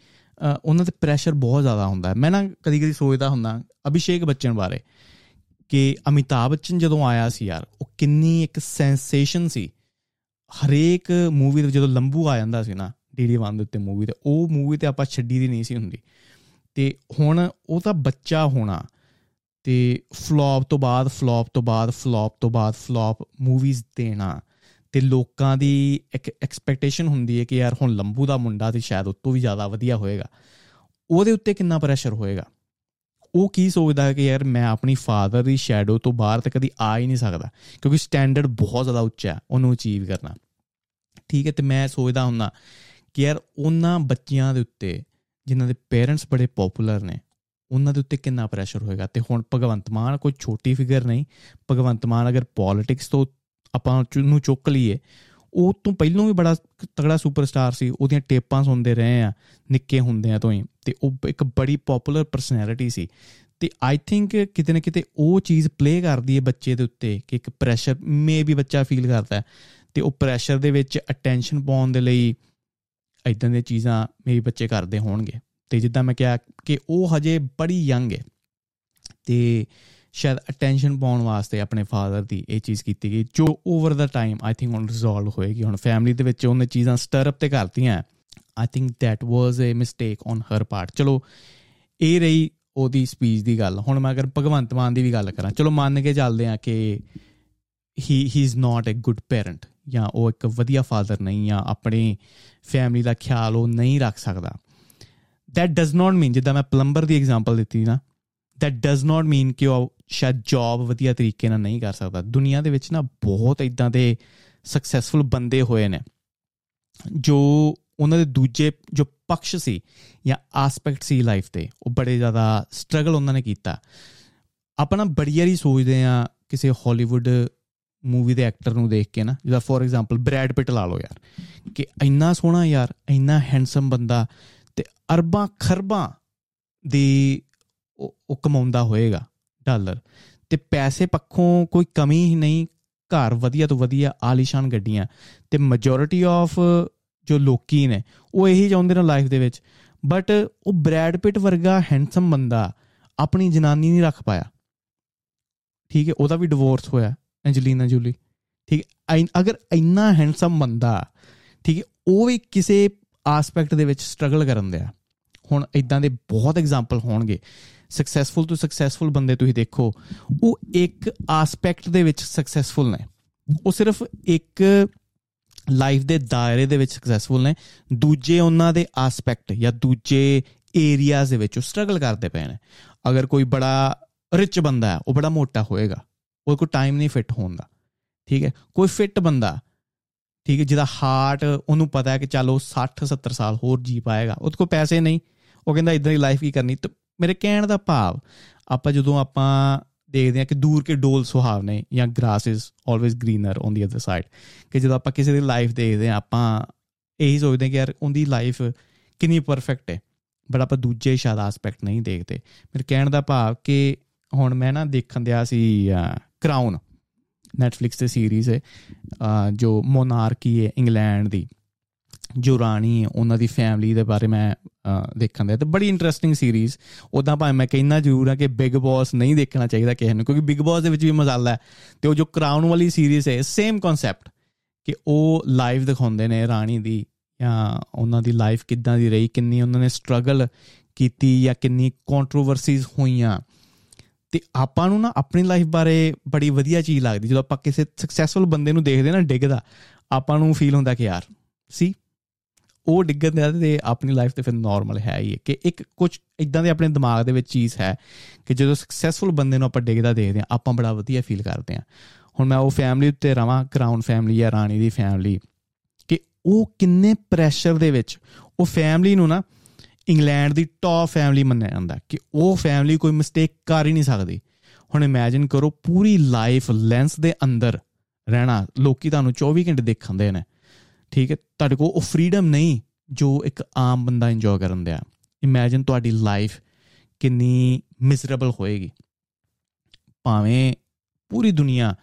ਉਹਨਾਂ ਤੇ ਪ੍ਰੈਸ਼ਰ ਬਹੁਤ ਜ਼ਿਆਦਾ ਹੁੰਦਾ ਹੈ। ਮੈਂ ਨਾ ਕਦੀ ਕਦੀ ਸੋਚਦਾ ਹੁੰਦਾ, ਅਭਿਸ਼ੇਕ ਬੱਚਨ ਬਾਰੇ ਕਿ ਅਮਿਤਾਭ ਬੱਚਨ ਜਦੋਂ ਆਇਆ ਸੀ ਯਾਰ, ਉਹ ਕਿੰਨੀ ਇੱਕ ਸੈਂਸੇਸ਼ਨ ਸੀ। ਹਰੇਕ ਮੂਵੀ ਦੇ ਜਦੋਂ ਲੰਬੂ ਆ ਜਾਂਦਾ ਸੀ ਨਾ ਡੀਡੀ ਵਨ ਦੇ ਉੱਤੇ ਮੂਵੀ ਤੇ, ਉਹ ਮੂਵੀ ਤੇ ਆਪਾਂ ਛੱਡੀ ਦੀ ਨਹੀਂ ਸੀ ਹੁੰਦੀ। ਤੇ ਹੁਣ ਉਹਦਾ ਬੱਚਾ ਹੋਣਾ ਤੇ ਫਲॉप ਤੋਂ ਬਾਅਦ ਫਲॉप ਤੋਂ ਬਾਅਦ ਫਲॉप ਤੋਂ ਬਾਅਦ ਫਲॉप ਮੂਵੀਜ਼ ਦੇਣਾ ਤੇ ਲੋਕਾਂ ਦੀ ਇੱਕ ਐਕਸਪੈਕਟੇਸ਼ਨ ਹੁੰਦੀ ਹੈ ਕਿ ਯਾਰ ਹੁਣ ਲੰਬੂ ਦਾ ਮੁੰਡਾ ਤੇ ਸ਼ਾਇਦ ਉਸ ਤੋਂ ਵੀ ਜ਼ਿਆਦਾ ਵਧੀਆ ਹੋਏਗਾ। ਉਹਦੇ ਉੱਤੇ ਕਿੰਨਾ ਪ੍ਰੈਸ਼ਰ ਹੋਏਗਾ? ਉਹ ਕੀ ਸੋਚਦਾ ਹੈ ਕਿ ਯਾਰ ਮੈਂ ਆਪਣੀ ਫਾਦਰ ਦੀ ਸ਼ੈਡੋ ਤੋਂ ਬਾਹਰ ਤਾਂ ਕਦੀ ਆ ਹੀ ਨਹੀਂ ਸਕਦਾ, ਕਿਉਂਕਿ ਸਟੈਂਡਰਡ ਬਹੁਤ ਜ਼ਿਆਦਾ ਉੱਚਾ ਹੈ, ਉਹਨੂੰ ਅਚੀਵ ਕਰਨਾ। ਠੀਕ ਹੈ, ਤੇ ਮੈਂ ਸੋਚਦਾ ਹੁੰਦਾ ਕਿ ਯਾਰ ਉਹਨਾਂ ਬੱਚਿਆਂ ਦੇ ਉੱਤੇ ਜਿਨ੍ਹਾਂ ਦੇ ਪੇਰੈਂਟਸ ਬੜੇ ਪਪੂਲਰ ਨੇ, ਉਹਨਾਂ ਦੇ ਉੱਤੇ ਕਿੰਨਾ ਪ੍ਰੈਸ਼ਰ ਹੋਏਗਾ? ਤੇ ਹੁਣ ਭਗਵੰਤ ਮਾਨ ਕੋਈ ਛੋਟੀ ਫਿਗਰ ਨਹੀਂ, ਭਗਵੰਤ ਮਾਨ ਅਗਰ ਪੋਲਿਟਿਕਸ ਤੋਂ ਆਪਾਂ ਨੂੰ ਚੁੱਕ ਲਈਏ, ਉਹ ਤੋਂ ਪਹਿਲਾਂ ਵੀ ਬੜਾ ਤਗੜਾ ਸੁਪਰਸਟਾਰ ਸੀ, ਉਹਦੀਆਂ ਟੇਪਾਂ ਸੁਣਦੇ ਰਹੇ ਆ, ਨਿੱਕੇ ਹੁੰਦਿਆਂ ਤੋਂ ਹੀ, ਤੇ ਉਹ ਇੱਕ ਬੜੀ ਪਪੂਲਰ ਪਰਸਨੈਲਿਟੀ ਸੀ। ਤੇ ਆਈ ਥਿੰਕ ਕਿਤੇ ਨਾ ਕਿਤੇ ਉਹ ਚੀਜ਼ ਪਲੇ ਕਰਦੀ ਹੈ ਬੱਚੇ ਦੇ ਉੱਤੇ, ਕਿ ਇੱਕ ਪ੍ਰੈਸ਼ਰ ਮੇ ਵੀ ਬੱਚਾ ਫੀਲ ਕਰਦਾ, ਤੇ ਉਹ ਪ੍ਰੈਸ਼ਰ ਦੇ ਵਿੱਚ ਅਟੈਂਸ਼ਨ ਪਾਉਣ ਦੇ ਲਈ ਇਦਾਂ ਦੀਆਂ ਚੀਜ਼ਾਂ ਮੇਰੀ ਬੱਚੇ ਕਰਦੇ ਹੋਣਗੇ। ਤੇ ਜਿੱਦਾਂ ਮੈਂ ਕਿਹਾ ਕਿ ਉਹ ਹਜੇ ਬੜੀ ਯੰਗ ਹੈ ਤੇ ਸ਼ਾਇਦ ਅਟੈਂਸ਼ਨ ਪਾਉਣ ਵਾਸਤੇ ਆਪਣੇ ਫਾਦਰ ਦੀ ਇਹ ਚੀਜ਼ ਕੀਤੀ ਗਈ, ਜੋ over the time I think ਹੁਣ ਰਿਜ਼ੋਲਵ ਹੋਏਗੀ। ਹੁਣ ਫੈਮਿਲੀ ਦੇ ਵਿੱਚ ਉਹਨੇ ਚੀਜ਼ਾਂ ਸਟਰ ਅਪ ਤੇ ਕਰਤੀਆਂ। I think that was a mistake on her part ਚਲੋ, ਇਹ ਰਹੀ ਉਹਦੀ ਸਪੀਚ ਦੀ ਗੱਲ। ਹੁਣ ਮੈਂ ਅਗਰ ਭਗਵੰਤ ਮਾਨ ਦੀ ਵੀ ਗੱਲ ਕਰਾਂ, ਚਲੋ ਮੰਨ ਕੇ ਚੱਲਦੇ ਆ ਕਿ he he is not a good parent ਜਾਂ ਉਹ ਇੱਕ ਵਧੀਆ ਫਾਦਰ ਨਹੀਂ ਜਾਂ ਆਪਣੀ ਫੈਮਿਲੀ ਦਾ ਖਿਆਲ ਉਹ ਨਹੀਂ ਰੱਖ ਸਕਦਾ। That does not mean, ਜਿੱਦਾਂ ਮੈਂ ਪਲੰਬਰ ਦੀ ਐਗਜ਼ਾਮਪਲ ਦਿੱਤੀ ਨਾ, that does not mean ਕਿ ਉਹ ਸ਼ਾਇਦ ਜੌਬ ਵਧੀਆ ਤਰੀਕੇ ਨਾਲ ਨਹੀਂ ਕਰ ਸਕਦਾ। ਦੁਨੀਆ ਦੇ ਵਿੱਚ ਨਾ ਬਹੁਤ ਇਦਾਂ ਦੇ ਸਕਸੈਸਫੁਲ ਬੰਦੇ ਹੋਏ ਨੇ, ਜੋ ਉਹਨਾਂ ਦੇ ਦੂਜੇ, ਜੋ ਪਕਸ਼ ਸੀ ਜਾਂ ਐਸਪੈਕਟ ਸੀ ਲਾਈਫ ਤੇ, ਉਹ ਬੜੇ ਜ਼ਿਆਦਾ ਸਟਰਗਲ ਉਹਨਾਂ ਨੇ ਕੀਤਾ। ਆਪਣਾ ਬੜੀ ਵਾਰੀ ਸੋਚਦੇ ਆ ਕਿਸੇ ਹਾਲੀਵੁੱਡ ਮੂਵੀ ਦੇ ਐਕਟਰ ਨੂੰ ਦੇਖ ਕੇ ਨਾ ਜਿਦਾ ਫੋਰ ਐਗਜ਼ਾਮਪਲ ਬ੍ਰੈਡ ਪਿਟ ਲਾ ਲਓ ਯਾਰ, ਕਿ ਇੰਨਾ ਸੋਹਣਾ ਯਾਰ, ਇੰਨਾ ਹੈਂਡਸਮ ਬੰਦਾ ਤੇ ਅਰਬਾਂ ਖਰਬਾਂ ਦੀ ਉਹ ਕਮਾਉਂਦਾ ਹੋਏਗਾ ਡਾਲਰ ਤੇ ਪੈਸੇ ਪੱਖੋਂ ਕੋਈ ਕਮੀ ਹੀ ਨਹੀਂ, ਘਰ ਵਧੀਆ ਤੋਂ ਵਧੀਆ ਆਲੀਸ਼ਾਨ ਗੱਡੀਆਂ ਤੇ ਮੈਜੋਰਿਟੀ ਆਫ ਜੋ ਲੋਕੀ ਨੇ, ਉਹ ਇਹੀ ਚਾਹੁੰਦੇ ਨੇ ਲਾਈਫ ਦੇ ਵਿੱਚ ਬਟ ਉਹ ਬ੍ਰੈਡ ਪਿਟ ਵਰਗਾ ਹੈਂਡਸਮ ਬੰਦਾ ਆਪਣੀ ਜਨਾਨੀ ਨਹੀਂ ਰੱਖ ਪਾਇਆ। ਠੀਕ ਹੈ, ਉਹਦਾ ਵੀ ਡਿਵੋਰਸ ਹੋਇਆ। ਐਂਜਲੀਨਾ ਜੂਲੀ। ਠੀਕ ਹੈ ਅਗਰ ਇੰਨਾ ਹੈਂਡਸਮ ਬੰਦਾ, ਠੀਕ ਹੈ, ਉਹ ਵੀ ਕਿਸੇ ਆਸਪੈਕਟ ਦੇ ਵਿੱਚ ਸਟਰਗਲ ਕਰਨ ਦਿਆ। ਹੁਣ ਇਦਾਂ ਦੇ ਬਹੁਤ ਐਗਜ਼ਾਮਪਲ ਹੋਣਗੇ। ਸਕਸੈਸਫੁਲ ਤੋਂ ਸਕਸੈਸਫੁਲ ਬੰਦੇ ਤੁਸੀਂ ਦੇਖੋ, ਉਹ ਇੱਕ ਆਸਪੈਕਟ ਦੇ ਵਿੱਚ ਸਕਸੈਸਫੁਲ ਨੇ। ਉਹ ਸਿਰਫ ਇੱਕ ਲਾਈਫ ਦੇ ਦਾਇਰੇ ਦੇ ਵਿੱਚ ਸਕਸੈਸਫੁਲ ਨੇ, ਦੂਜੇ ਉਹਨਾਂ ਦੇ ਆਸਪੈਕਟ ਜਾਂ ਦੂਜੇ ਏਰੀਆਜ਼ ਦੇ ਵਿੱਚ ਉਹ ਸਟਰਗਲ ਕਰਦੇ ਪਏ ਨੇ। ਅਗਰ ਕੋਈ ਬੜਾ ਰਿਚ ਬੰਦਾ ਹੈ, ਉਹ ਬੜਾ ਮੋਟਾ ਹੋਏਗਾ। ਉਹ ਕੋਈ ਟਾਈਮ ਨਹੀਂ ਫਿੱਟ ਹੋਣ ਦਾ, ਠੀਕ ਹੈ? ਕੋਈ ਫਿੱਟ ਬੰਦਾ, ਠੀਕ ਹੈ? ਜਿਹਦਾ ਹਾਰਟ ਉਹਨੂੰ ਪਤਾ ਹੈ ਕਿ ਚਲ ਉਹ 60 70 ਸਾਲ ਹੋਰ ਜੀ ਪਾਏਗਾ, ਉਹਦੇ ਕੋਲ ਪੈਸੇ ਨਹੀਂ। ਉਹ ਕਹਿੰਦਾ ਇਦਾਂ ਦੀ ਲਾਈਫ ਕੀ ਕਰਨੀ? ਤੇ ਮੇਰੇ ਕਹਿਣ ਦਾ ਭਾਵ, ਆਪਾਂ ਜਦੋਂ ਆਪਾਂ ਦੇਖਦੇ ਆ ਕਿ ਦੂਰ ਕੇ ਡੋਲ ਸੁਹਾਵਨੇ ਜਾਂ grass is always greener on the other side ਕਿ ਜਦੋਂ ਆਪਾਂ ਕਿਸੇ ਦੀ ਲਾਈਫ ਦੇਖਦੇ ਆ ਆਪਾਂ ਇਹੀ ਸੋਚਦੇ ਕਿ ਯਾਰ ਉਹਦੀ ਲਾਈਫ ਕਿੰਨੀ ਪਰਫੈਕਟ ਹੈ ਬਟ ਆਪਾਂ ਦੂਜੇ ਸ਼ਾਇਦ ਐਸਪੈਕਟ ਨਹੀਂ ਦੇਖਦੇ। ਮੇਰੇ ਕਹਿਣ ਦਾ ਭਾਵ ਕਿ ਹੁਣ ਮੈਂ ਨਾ ਦੇਖਣ ਦਿਆ ਸੀ ਕਰਾਊਨ ਨੈਟਫਲਿਕਸ ਤੇ ਸੀਰੀਜ਼ ਹੈ ਜੋ ਮੋਨਾਰਕੀ ਹੈ ਇੰਗਲੈਂਡ ਦੀ, ਜੋ ਰਾਣੀ ਹੈ ਉਹਨਾਂ ਦੀ ਫੈਮਿਲੀ ਦੇ ਬਾਰੇ ਮੈਂ ਦੇਖਣ ਦਾ ਤੇ ਬੜੀ ਇੰਟਰਸਟਿੰਗ ਸੀਰੀਜ਼ ਉਦਾਂ ਭਾਵੇਂ ਮੈਂ ਕਹਿੰਨਾ ਜ਼ਰੂਰ ਆ ਕਿ ਬਿਗ ਬੌਸ ਨਹੀਂ ਦੇਖਣਾ ਚਾਹੀਦਾ ਕਿਸੇ ਨੂੰ, ਕਿਉਂਕਿ ਬਿਗ ਬੌਸ ਦੇ ਵਿੱਚ ਵੀ ਮਜ਼ਾਲਾ ਹੈ। ਤੇ ਉਹ ਜੋ ਕਰਾਊਨ ਵਾਲੀ ਸੀਰੀਜ਼ ਹੈ ਸੇਮ ਕਨਸੈਪਟ ਕਿ ਉਹ ਲਾਈਵ ਦਿਖਾਉਂਦੇ ਨੇ ਰਾਣੀ ਦੀ, ਜਾਂ ਉਹਨਾਂ ਦੀ ਲਾਈਫ ਕਿੱਦਾਂ ਦੀ ਰਹੀ, ਕਿੰਨੀ ਉਹਨਾਂ ਨੇ ਸਟਰਗਲ ਕੀਤੀ ਜਾਂ ਕਿੰਨੀ ਕੰਟਰੋਵਰਸੀਜ਼ ਹੋਈਆਂ। ਤੇ ਆਪਾਂ ਨੂੰ ਨਾ ਆਪਣੀ ਲਾਈਫ ਬਾਰੇ ਬੜੀ ਵਧੀਆ ਚੀਜ਼ ਲੱਗਦੀ। ਜਦੋਂ ਆਪਾਂ ਕਿਸੇ ਸਕਸੈਸਫੁਲ ਬੰਦੇ ਨੂੰ ਦੇਖਦੇ ਨਾ ਡਿੱਗਦਾ, ਆਪਾਂ ਨੂੰ ਫੀਲ ਹੁੰਦਾ ਕਿ ਯਾਰ, ਸੀ, ਉਹ ਡਿੱਗਣ ਦੇ ਤੇ ਆਪਣੀ ਲਾਈਫ ਤੇ ਫਿਰ ਨਾਰਮਲ ਹੈ ਹੀ ਕਿ ਇੱਕ ਕੁਝ ਇਦਾਂ ਦੇ ਆਪਣੇ ਦਿਮਾਗ ਦੇ ਵਿੱਚ ਚੀਜ਼ ਹੈ ਕਿ ਜਦੋਂ ਸਕਸੈਸਫੁਲ ਬੰਦੇ ਨੂੰ ਆਪਾਂ ਡਿੱਗਦਾ ਦੇਖਦੇ ਆ ਆਪਾਂ ਬੜਾ ਵਧੀਆ ਫੀਲ ਕਰਦੇ ਆ ਹੁਣ ਮੈਂ ਉਹ ਫੈਮਿਲੀ ਉੱਤੇ ਰਵਾਂ ਕਰਾਊਨ ਫੈਮਿਲੀ ਜਾਂ ਰਾਣੀ ਦੀ ਫੈਮਿਲੀ ਕਿ ਉਹ ਕਿੰਨੇ ਪ੍ਰੈਸ਼ਰ ਦੇ ਵਿੱਚ, ਉਹ ਫੈਮਿਲੀ ਨੂੰ ਨਾ ਇੰਗਲੈਂਡ ਦੀ ਟੌਪ ਫੈਮਿਲੀ ਮੰਨਿਆ ਜਾਂਦਾ ਕਿ ਉਹ ਫੈਮਿਲੀ ਕੋਈ ਮਿਸਟੇਕ ਕਰ ਹੀ ਨਹੀਂ ਸਕਦੀ। ਹੁਣ ਇਮੇਜਿਨ ਕਰੋ ਪੂਰੀ ਲਾਈਫ ਲੈਂਸ ਦੇ ਅੰਦਰ ਰਹਿਣਾ, ਲੋਕੀ ਤੁਹਾਨੂੰ 24 ਘੰਟੇ ਦੇਖਣਦੇ ਨੇ। ਠੀਕ ਹੈ, ਤੁਹਾਡੇ ਕੋਲ ਉਹ ਫਰੀडम ਨਹੀਂ ਜੋ ਇੱਕ ਆਮ ਬੰਦਾ ਇੰਜੋਏ ਕਰਨ ਦਿਆ। ਇਮੇਜਿਨ ਤੁਹਾਡੀ ਲਾਈਫ ਕਿੰਨੀ ਮਿਜ਼ਰੇਬਲ ਹੋਏਗੀ। ਭਾਵੇਂ ਪੂਰੀ ਦੁਨੀਆ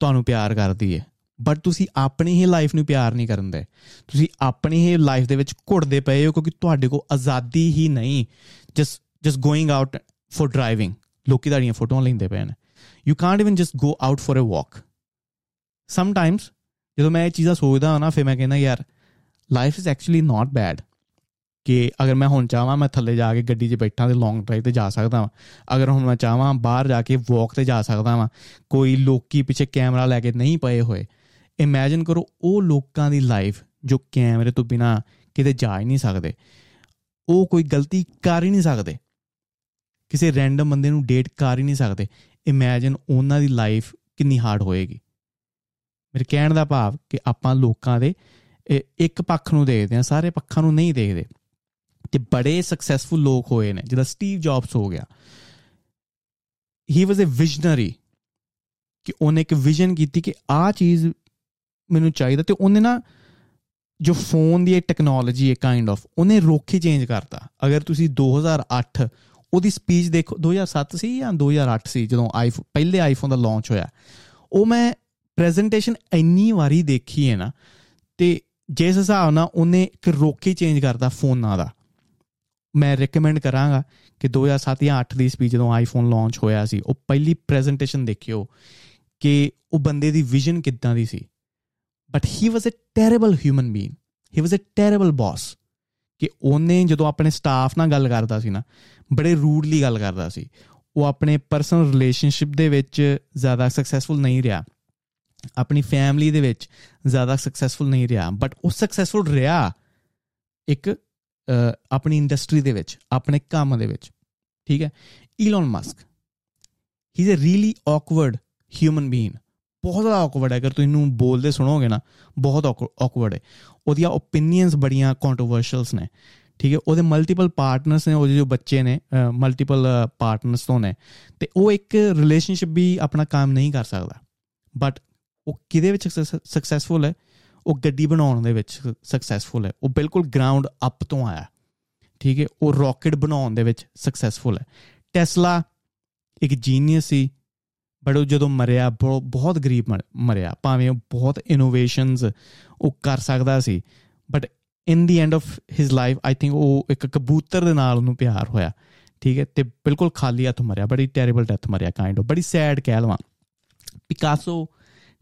ਤੁਹਾਨੂੰ ਪਿਆਰ ਕਰਦੀ ਹੈ। ਬਟ ਤੁਸੀਂ ਆਪਣੀ ਹੀ ਲਾਈਫ ਨੂੰ ਪਿਆਰ ਨਹੀਂ ਕਰਦੇ ਤੁਸੀਂ ਆਪਣੀ ਹੀ ਲਾਈਫ ਦੇ ਵਿੱਚ ਘੁੱਟਦੇ ਪਏ ਹੋ ਕਿਉਂਕਿ ਤੁਹਾਡੇ ਕੋਲ ਆਜ਼ਾਦੀ ਹੀ ਨਹੀਂ। Just just going out for driving ਲੋਕੀ ਤੁਹਾਡੀਆਂ ਫੋਟੋਆਂ ਲੈਂਦੇ ਪਏ ਨੇ। You can't even just go out for a walk sometimes ਜਦੋਂ ਮੈਂ ਇਹ ਚੀਜ਼ਾਂ ਸੋਚਦਾ ਹਾਂ ਨਾ, ਫਿਰ ਮੈਂ ਕਹਿੰਦਾ, ਯਾਰ life is actually not bad ਕਿ ਅਗਰ ਮੈਂ ਹੁਣ ਚਾਹਾਂ, ਮੈਂ ਥੱਲੇ ਜਾ ਕੇ ਗੱਡੀ 'ਚ ਬੈਠਾਂ ਤੇ ਲੌਂਗ ਡਰਾਈਵ ਤੇ ਜਾ ਸਕਦਾ ਹਾਂ ਅਗਰ ਹੁਣ ਮੈਂ ਚਾਹਾਂ, ਬਾਹਰ ਜਾ ਕੇ ਵਾਕ ਤੇ ਜਾ ਸਕਦਾ ਹਾਂ ਕੋਈ ਲੋਕੀ ਪਿੱਛੇ ਕੈਮਰਾ ਲੈ ਕੇ ਨਹੀਂ ਪਏ ਹੋਏ। ਇਮੇਜਿਨ ਕਰੋ ਉਹ ਲੋਕਾਂ ਦੀ ਲਾਈਫ ਜੋ ਕੈਮਰੇ ਤੋਂ ਬਿਨਾ ਕਿਤੇ ਜਾ ਹੀ ਨਹੀਂ ਸਕਦੇ। ਉਹ ਕੋਈ ਗਲਤੀ ਕਰ ਹੀ ਨਹੀਂ ਸਕਦੇ। ਕਿਸੇ ਰੈਂਡਮ ਬੰਦੇ ਨੂੰ ਡੇਟ ਕਰ ਹੀ ਨਹੀਂ ਸਕਦੇ। ਇਮੇਜਿਨ ਉਹਨਾਂ ਦੀ ਲਾਈਫ ਕਿੰਨੀ ਹਾਰਡ ਹੋਏਗੀ। ਮੇਰੇ ਕਹਿਣ ਦਾ ਭਾਵ ਕਿ ਆਪਾਂ ਲੋਕਾਂ ਦੇ ਇੱਕ ਪੱਖ ਨੂੰ ਦੇਖਦੇ ਆ ਸਾਰੇ ਪੱਖਾਂ ਨੂੰ ਨਹੀਂ ਦੇਖਦੇ। ਤੇ ਬੜੇ ਸਕਸੈਸਫੁਲ ਲੋਕ ਹੋਏ ਨੇ ਜਿਹਦਾ ਸਟੀਵ ਜੌਬਸ ਹੋ ਗਿਆ। ਹੀ ਵਾਸ ਅ ਵਿਜ਼ਨਰੀ ਕਿ ਉਹਨੇ ਇੱਕ ਵਿਜ਼ਨ ਕੀਤੀ ਕਿ ਆਹ ਚੀਜ਼ ਮੈਨੂੰ ਚਾਹੀਦਾ ਤੇ ਉਹਨੇ ਨਾ ਜੋ ਫੋਨ ਦੀ ਟੈਕਨੋਲੋਜੀ ਹੈ ਕਾਈਂਡ ਆਫ ਉਹਨੇ ਰੋਕੇ ਚੇਂਜ ਕਰਤਾ। ਅਗਰ ਤੁਸੀਂ 2008 ਉਹਦੀ ਸਪੀਚ ਦੇਖੋ 2007 ਸੀ ਜਾਂ 2008 ਸੀ ਜਦੋਂ ਆਈਫੋਨ ਪਹਿਲੇ ਆਈਫੋਨ ਦਾ ਲਾਂਚ ਹੋਇਆ, ਉਹ ਮੈਂ ਪ੍ਰੈਜੈਂਟੇਸ਼ਨ ਇੰਨੀ ਵਾਰੀ ਦੇਖੀ ਹੈ ਨਾ, ਤੇ ਜਿਸ ਹਿਸਾਬ ਨਾਲ ਉਹਨੇ ਇੱਕ ਰੋਕੇ ਚੇਂਜ ਕਰਤਾ ਫੋਨਾਂ ਦਾ। ਮੈਂ ਰეკਮੈਂਡ ਕਰਾਂਗਾ ਕਿ 2007 ਜਾਂ 8 ਦੀ ਸਪੀਚ ਜਦੋਂ ਆਈਫੋਨ ਲਾਂਚ ਹੋਇਆ ਸੀ, ਉਹ ਪਹਿਲੀ ਪ੍ਰੈਜੈਂਟੇਸ਼ਨ ਦੇਖਿਓ ਕਿ ਉਹ ਬੰਦੇ ਦੀ ਵਿਜ਼ਨ ਕਿੱਦਾਂ ਦੀ ਸੀ। But he was a terrible human being he was a terrible boss ਕਿ ਉਹਨੇ ਜਦੋਂ ਆਪਣੇ ਸਟਾਫ ਨਾਲ ਗੱਲ ਕਰਦਾ ਸੀ ਨਾ, ਬੜੇ ਰੂਡਲੀ ਗੱਲ ਕਰਦਾ ਸੀ, ਉਹ ਆਪਣੇ ਪਰਸਨਲ ਰਿਲੇਸ਼ਨਸ਼ਿਪ ਦੇ ਵਿੱਚ ਜ਼ਿਆਦਾ ਸਕਸੈਸਫੁਲ ਨਹੀਂ ਰਿਹਾ, ਆਪਣੀ ਫੈਮਿਲੀ ਦੇ ਵਿੱਚ ਜ਼ਿਆਦਾ ਸਕਸੈਸਫੁਲ ਨਹੀਂ ਰਿਹਾ ਬਟ ਉਹ ਸਕਸੈਸਫੁਲ ਰਿਹਾ ਇੱਕ ਆਪਣੀ ਇੰਡਸਟਰੀ ਦੇ ਵਿੱਚ, ਆਪਣੇ ਕੰਮ ਦੇ ਵਿੱਚ, ਠੀਕ ਹੈ? Elon Musk he is a really awkward human being ਬਹੁਤ ਜ਼ਿਆਦਾ ਔਕਵਰਡ ਹੈ। ਅਗਰ ਤੁਸੀਂ ਇਹਨੂੰ ਬੋਲਦੇ ਸੁਣੋਗੇ ਨਾ, ਬਹੁਤ ਔਕਵਰਡ ਹੈ। ਉਹਦੀਆਂ ਓਪੀਨੀਅਨਸ ਬੜੀਆਂ ਕੰਟਰੋਵਰਸ਼ੀਅਲਸ ਨੇ। ਠੀਕ ਹੈ? ਉਹਦੇ ਮਲਟੀਪਲ ਪਾਰਟਨਰਸ ਨੇ ਉਹਦੇ ਜੋ ਬੱਚੇ ਨੇ ਮਲਟੀਪਲ ਪਾਰਟਨਰਸ ਤੋਂ ਨੇ। ਤੇ ਉਹ ਇੱਕ ਰਿਲੇਸ਼ਨਸ਼ਿਪ ਵੀ ਆਪਣਾ ਕੰਮ ਨਹੀਂ ਕਰ ਸਕਦਾ। ਬਟ ਉਹ ਕਿਹਦੇ ਵਿੱਚ ਸਕਸੈਸਫੁਲ ਹੈ? ਉਹ ਗੱਡੀ ਬਣਾਉਣ ਦੇ ਵਿੱਚ ਸਕਸੈਸਫੁਲ ਹੈ। ਉਹ ਬਿਲਕੁਲ ਗਰਾਊਂਡ ਅਪ ਤੋਂ ਆਇਆ। ਠੀਕ ਹੈ? ਉਹ ਰਾਕਟ ਬਣਾਉਣ ਦੇ ਵਿੱਚ ਸਕਸੈਸਫੁਲ ਹੈ। ਟੈਸਲਾ ਇੱਕ ਜੀਨੀਅਸ ਸੀ। ਬਟ ਉਹ ਜਦੋਂ ਮਰਿਆ ਬਹੁਤ ਗਰੀਬ ਮਰਿਆ। ਭਾਵੇਂ ਉਹ ਬਹੁਤ ਇਨੋਵੇਸ਼ਨਸ ਉਹ ਕਰ ਸਕਦਾ ਸੀ but in the end of his life I think ਉਹ ਇੱਕ ਕਬੂਤਰ ਦੇ ਨਾਲ ਉਹਨੂੰ ਪਿਆਰ ਹੋਇਆ। ਠੀਕ ਹੈ? ਤੇ ਬਿਲਕੁਲ ਖਾਲੀ ਹੱਥ ਮਰਿਆ। ਬੜੀ ਟੈਰੀਬਲ ਡੈਥ ਮਰਿਆ ਕਾਈਂਡ ਆਫ ਬੜੀ ਸੈਡ ਕਹਿ ਲਵਾਂ। ਪਿਕਾਸੋ